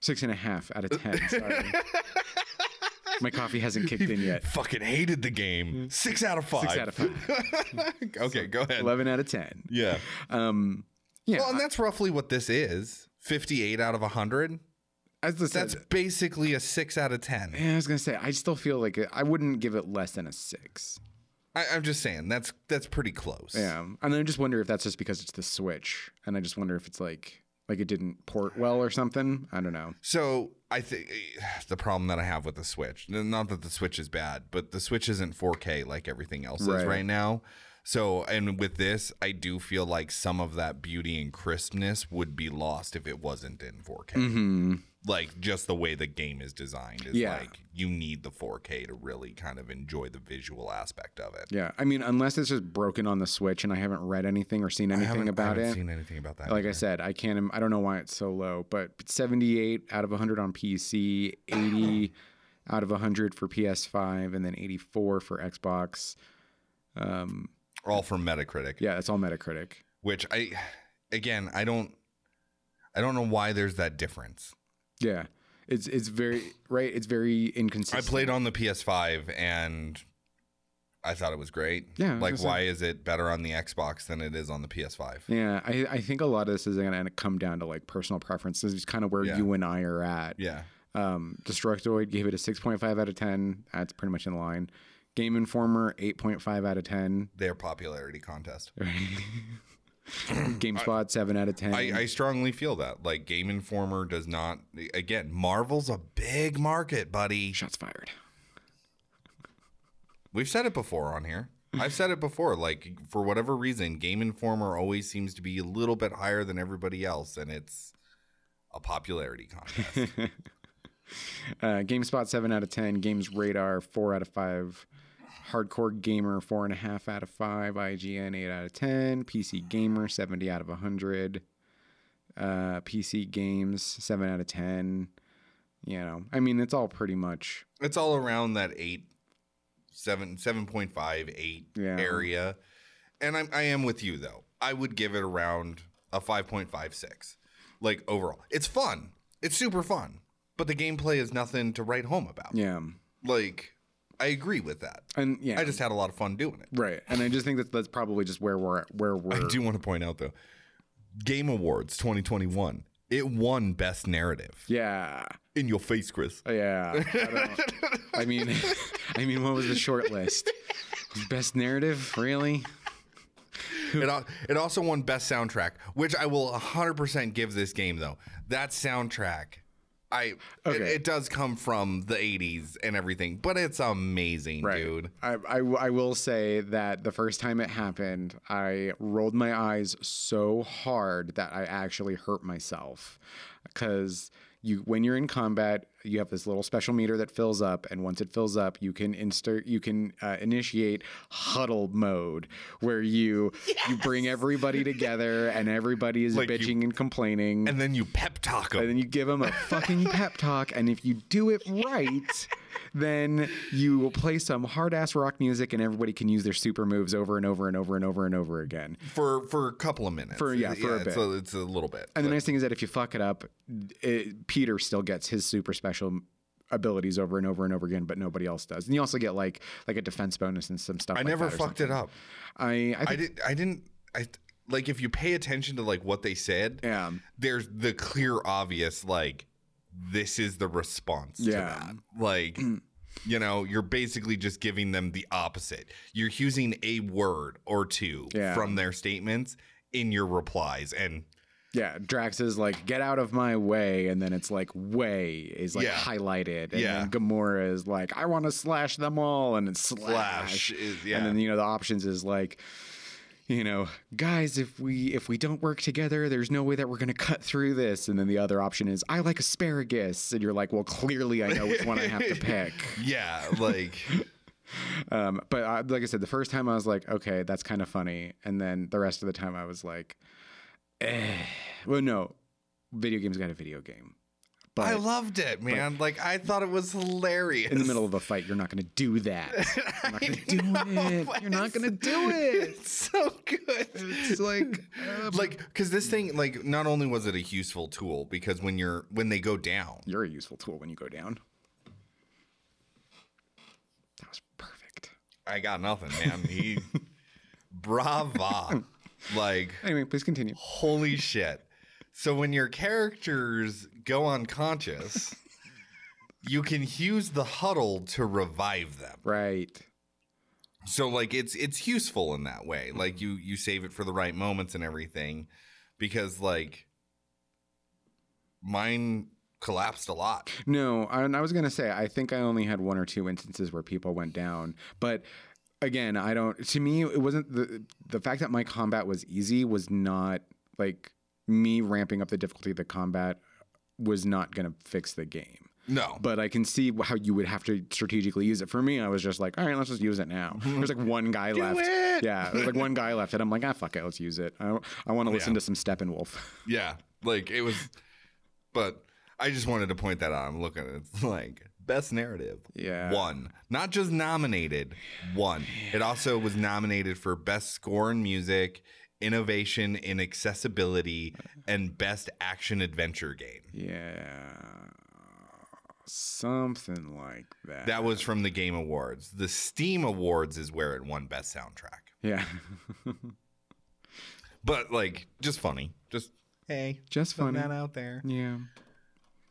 six and a half out of ten. Sorry. My coffee hasn't kicked in yet. Fucking hated the game. Six out of five. Six out of five. okay, go ahead. Eleven out of ten. Yeah. Um, yeah, Well, and that's roughly what this is. Fifty-eight out of hundred. as the That's basically a six out of ten. Yeah, I was gonna say I still feel like I wouldn't give it less than a six. I, I'm just saying that's that's pretty close. Yeah, and I just wonder if that's just because it's the Switch, and I just wonder if it's like like it didn't port well or something. I don't know. So I think the problem that I have with the Switch, not that the Switch is bad, but the Switch isn't 4K like everything else is Right. right now. So, and with this, I do feel like some of that beauty and crispness would be lost if it wasn't in 4K. Mm-hmm. Like just the way the game is designed is Yeah. like you need the 4K to really kind of enjoy the visual aspect of it. Yeah, I mean, unless it's just broken on the Switch, and I haven't read anything or seen anything about haven't it. seen anything about that. Like I said, I can't. I don't know why it's so low, but 78 out of 100 on PC, 80 out of 100 for PS5, and then 84 for Xbox. Um, all from Metacritic. yeah, that's all Metacritic. which I again I don't I don't know why there's that difference. Yeah, it's it's very right. It's very inconsistent. I played on the PS5 and I thought it was great. Yeah, like why is it better on the Xbox than it is on the PS5? Yeah, I, I think a lot of this is going to come down to like personal preferences. It's kind of where Yeah. you and I are at. Yeah. Um, Destructoid gave it a 6.5 out of 10. That's pretty much in line. Game Informer 8.5 out of 10. Their popularity contest. GameSpot 7 out of 10. I, I strongly feel that. Like Game Informer does not again, Marvel's a big market, buddy. Shots fired. We've said it before on here. I've said it before. Like for whatever reason, Game Informer always seems to be a little bit higher than everybody else, and it's a popularity contest. Uh, GameSpot 7 out of 10. Games Radar 4 out of 5. Hardcore Gamer 4.5 out of 5. IGN 8 out of 10. PC Gamer 70 out of 100. Uh, PC Games 7 out of 10. You know, I mean, it's all pretty much. it's all around that eight, seven, seven point five, eight Yeah. area, and I'm I am with you though. I would give it around a five point five six. Like overall, it's fun. It's super fun, but the gameplay is nothing to write home about. Yeah. Like I agree with that. And yeah. I just had a lot of fun doing it. Right, and I just think that that's probably just where we're where we're. I do want to point out though, Game Awards 2021. It won Best Narrative. Yeah, In your face, Chris. Uh, yeah. I, I mean, I mean, what was the short list? Best narrative, really? It, it also won Best Soundtrack, which I will 100% give this game, though. That soundtrack, I it, Okay. it does come from the 80s and everything, but it's amazing, dude. I, I, I will say that the first time it happened, I rolled my eyes so hard that I actually hurt myself because you when you're in combat, you have this little special meter that fills up, and once it fills up, you can insert you can uh, initiate huddle mode where you you bring everybody together and everybody is Like you- bitching and complaining. And then you pep talk them, And then you give them a fucking pep talk, and if you do it right, then you will play some hard ass rock music, and everybody can use their super moves over and over and over and over and over again. for for a couple of minutes. For- yeah, for a it's bit. a, it's a little bit. And the nice thing is that if you fuck it up, it, Peter still gets his super special abilities over and over and over again, but nobody else does. And you also get like like a defense bonus and some stuff. I like never fucked something. it up. I I, I did. I didn't. I like if you pay attention to like what they said. yeah There's the clear, obvious like this is the response to Yeah. that. Like. You know, you're basically just giving them the opposite. You're using a word or two Yeah. from their statements in your replies, and yeah. Drax is like get out of my way, and then it's like way is like Yeah. highlighted, and Yeah. then Gamora is like I want to slash them all, and it's slash. Flash is yeah. And then you know the options is like you know, guys, if we if we don't work together, there's no way that we're gonna cut through this. And then the other option is I like asparagus, and you're like, well, clearly I know which one I have to pick. Yeah, like Um, but I, like I said, the first time I was like, okay, that's kind of funny, and then the rest of the time I was like. Well, no, video games got a video game. But I loved it, man. like I thought it was hilarious. in the middle of a fight, you're not going to do that. You're not going to do it. You're not going to do it. It's so good. It's like, um, like because this thing like not only was it a useful tool because when you're when they go down you're a useful tool when you go down. That was perfect. i got nothing man he brava like Anyway, please continue. holy shit so when your characters go unconscious you can use the huddle to revive them Right. so like it's it's useful in that way like you you save it for the right moments and everything because like mine collapsed a lot No, I, I was gonna say I think I only had one or two instances where people went down, but again, I don't. To me, it wasn't the the fact that my combat was easy was not like me ramping up the difficulty of the combat was not gonna fix the game. no But I can see how you would have to strategically use it. For me, I was just like, all right, let's just use it now. There's like one guy left. it! Yeah, there's like one guy left, and I'm like, ah, fuck it, let's use it. I, I want to listen Yeah. to some Steppenwolf. Yeah, like it was, but I just wanted to point that out. I'm looking at. It's like best narrative. Yeah. One. Not just nominated, one. It also was nominated for best score in music, innovation in accessibility, and best action adventure game. Yeah. Something like that. That was from the Game Awards. The Steam Awards is where it won best soundtrack. yeah. But like, just funny. Just hey, Just funny. that out there. Yeah.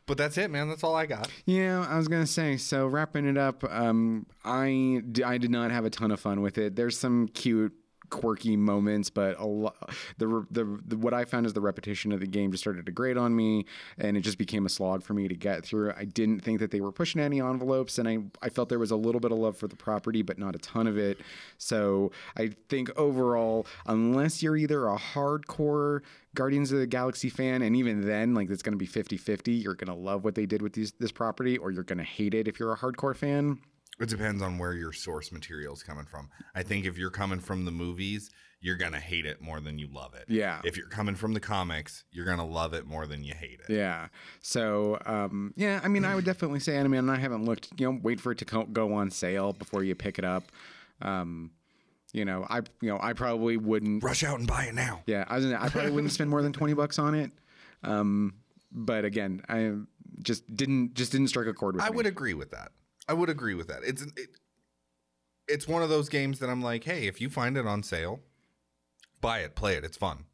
But that's it, man. That's all I got. Yeah, I was gonna say. So wrapping it up, um, I I did not have a ton of fun with it. There's some cute, quirky moments, but a lot the, the the what I found is the repetition of the game just started to grate on me, and it just became a slog for me to get through. I didn't think that they were pushing any envelopes, and I I felt there was a little bit of love for the property, but not a ton of it. So I think overall, unless you're either a hardcore Guardians of the Galaxy fan, and even then, like it's going to be 50 50. You're going to love what they did with these, this property, or you're going to hate it if you're a hardcore fan. It depends on where your source material is coming from. I think if you're coming from the movies, you're gonna hate it more than you love it. Yeah. If you're coming from the comics, you're gonna love it more than you hate it. Yeah. So, um, yeah, I mean, I would definitely say anime, and I haven't looked, you know, wait for it to co- go on sale before you pick it up. Um, you know, I, you know, I probably wouldn't. Rush out and buy it now. Yeah, I was. gonna- I probably wouldn't spend more than twenty bucks on it. Um, but again, I just didn't just didn't strike a chord with it. I me. would agree with that. I would agree with that. It's it, it's one of those games that I'm like, hey, if you find it on sale, buy it, play it. It's fun.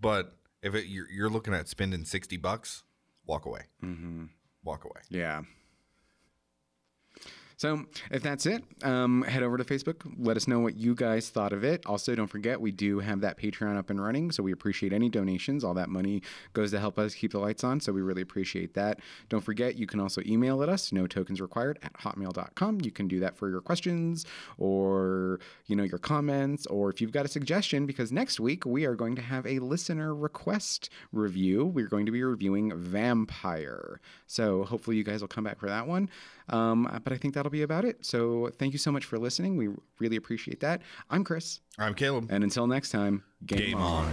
But if it, you're, you're looking at spending sixty bucks, walk away. Mm-hmm. Walk away. Yeah. So if that's it, um, head over to Facebook. Let us know what you guys thought of it. Also, don't forget we do have that Patreon up and running, so we appreciate any donations. All that money goes to help us keep the lights on, so we really appreciate that. Don't forget you can also email at us, no tokens required at hotmail.com. You can do that for your questions or you know your comments, or if you've got a suggestion, because next week we are going to have a listener request review. We're going to be reviewing Vampire, so hopefully you guys will come back for that one. Um, but I think that'll be about it. So thank you so much for listening. We really appreciate that. I'm Chris, I'm Caleb. and until next time, game, Game on. on.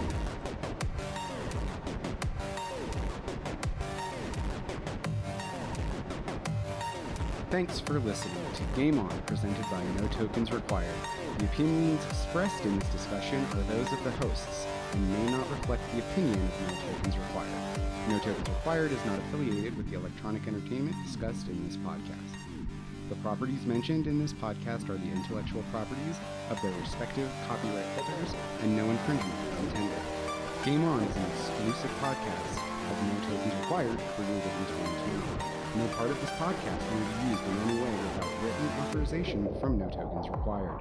Thanks for listening to Game On, presented by No Tokens Required. The opinions expressed in this discussion are those of the hosts and may not reflect the opinion of No Tokens Required. No Tokens Required is not affiliated with the electronic entertainment discussed in this podcast. The properties mentioned in this podcast are the intellectual properties of their respective copyright holders, and no infringement is intended. Game On is an exclusive podcast of No Tokens Required created in 2020. No part of this podcast may be used in any way without written authorization from No Tokens Required.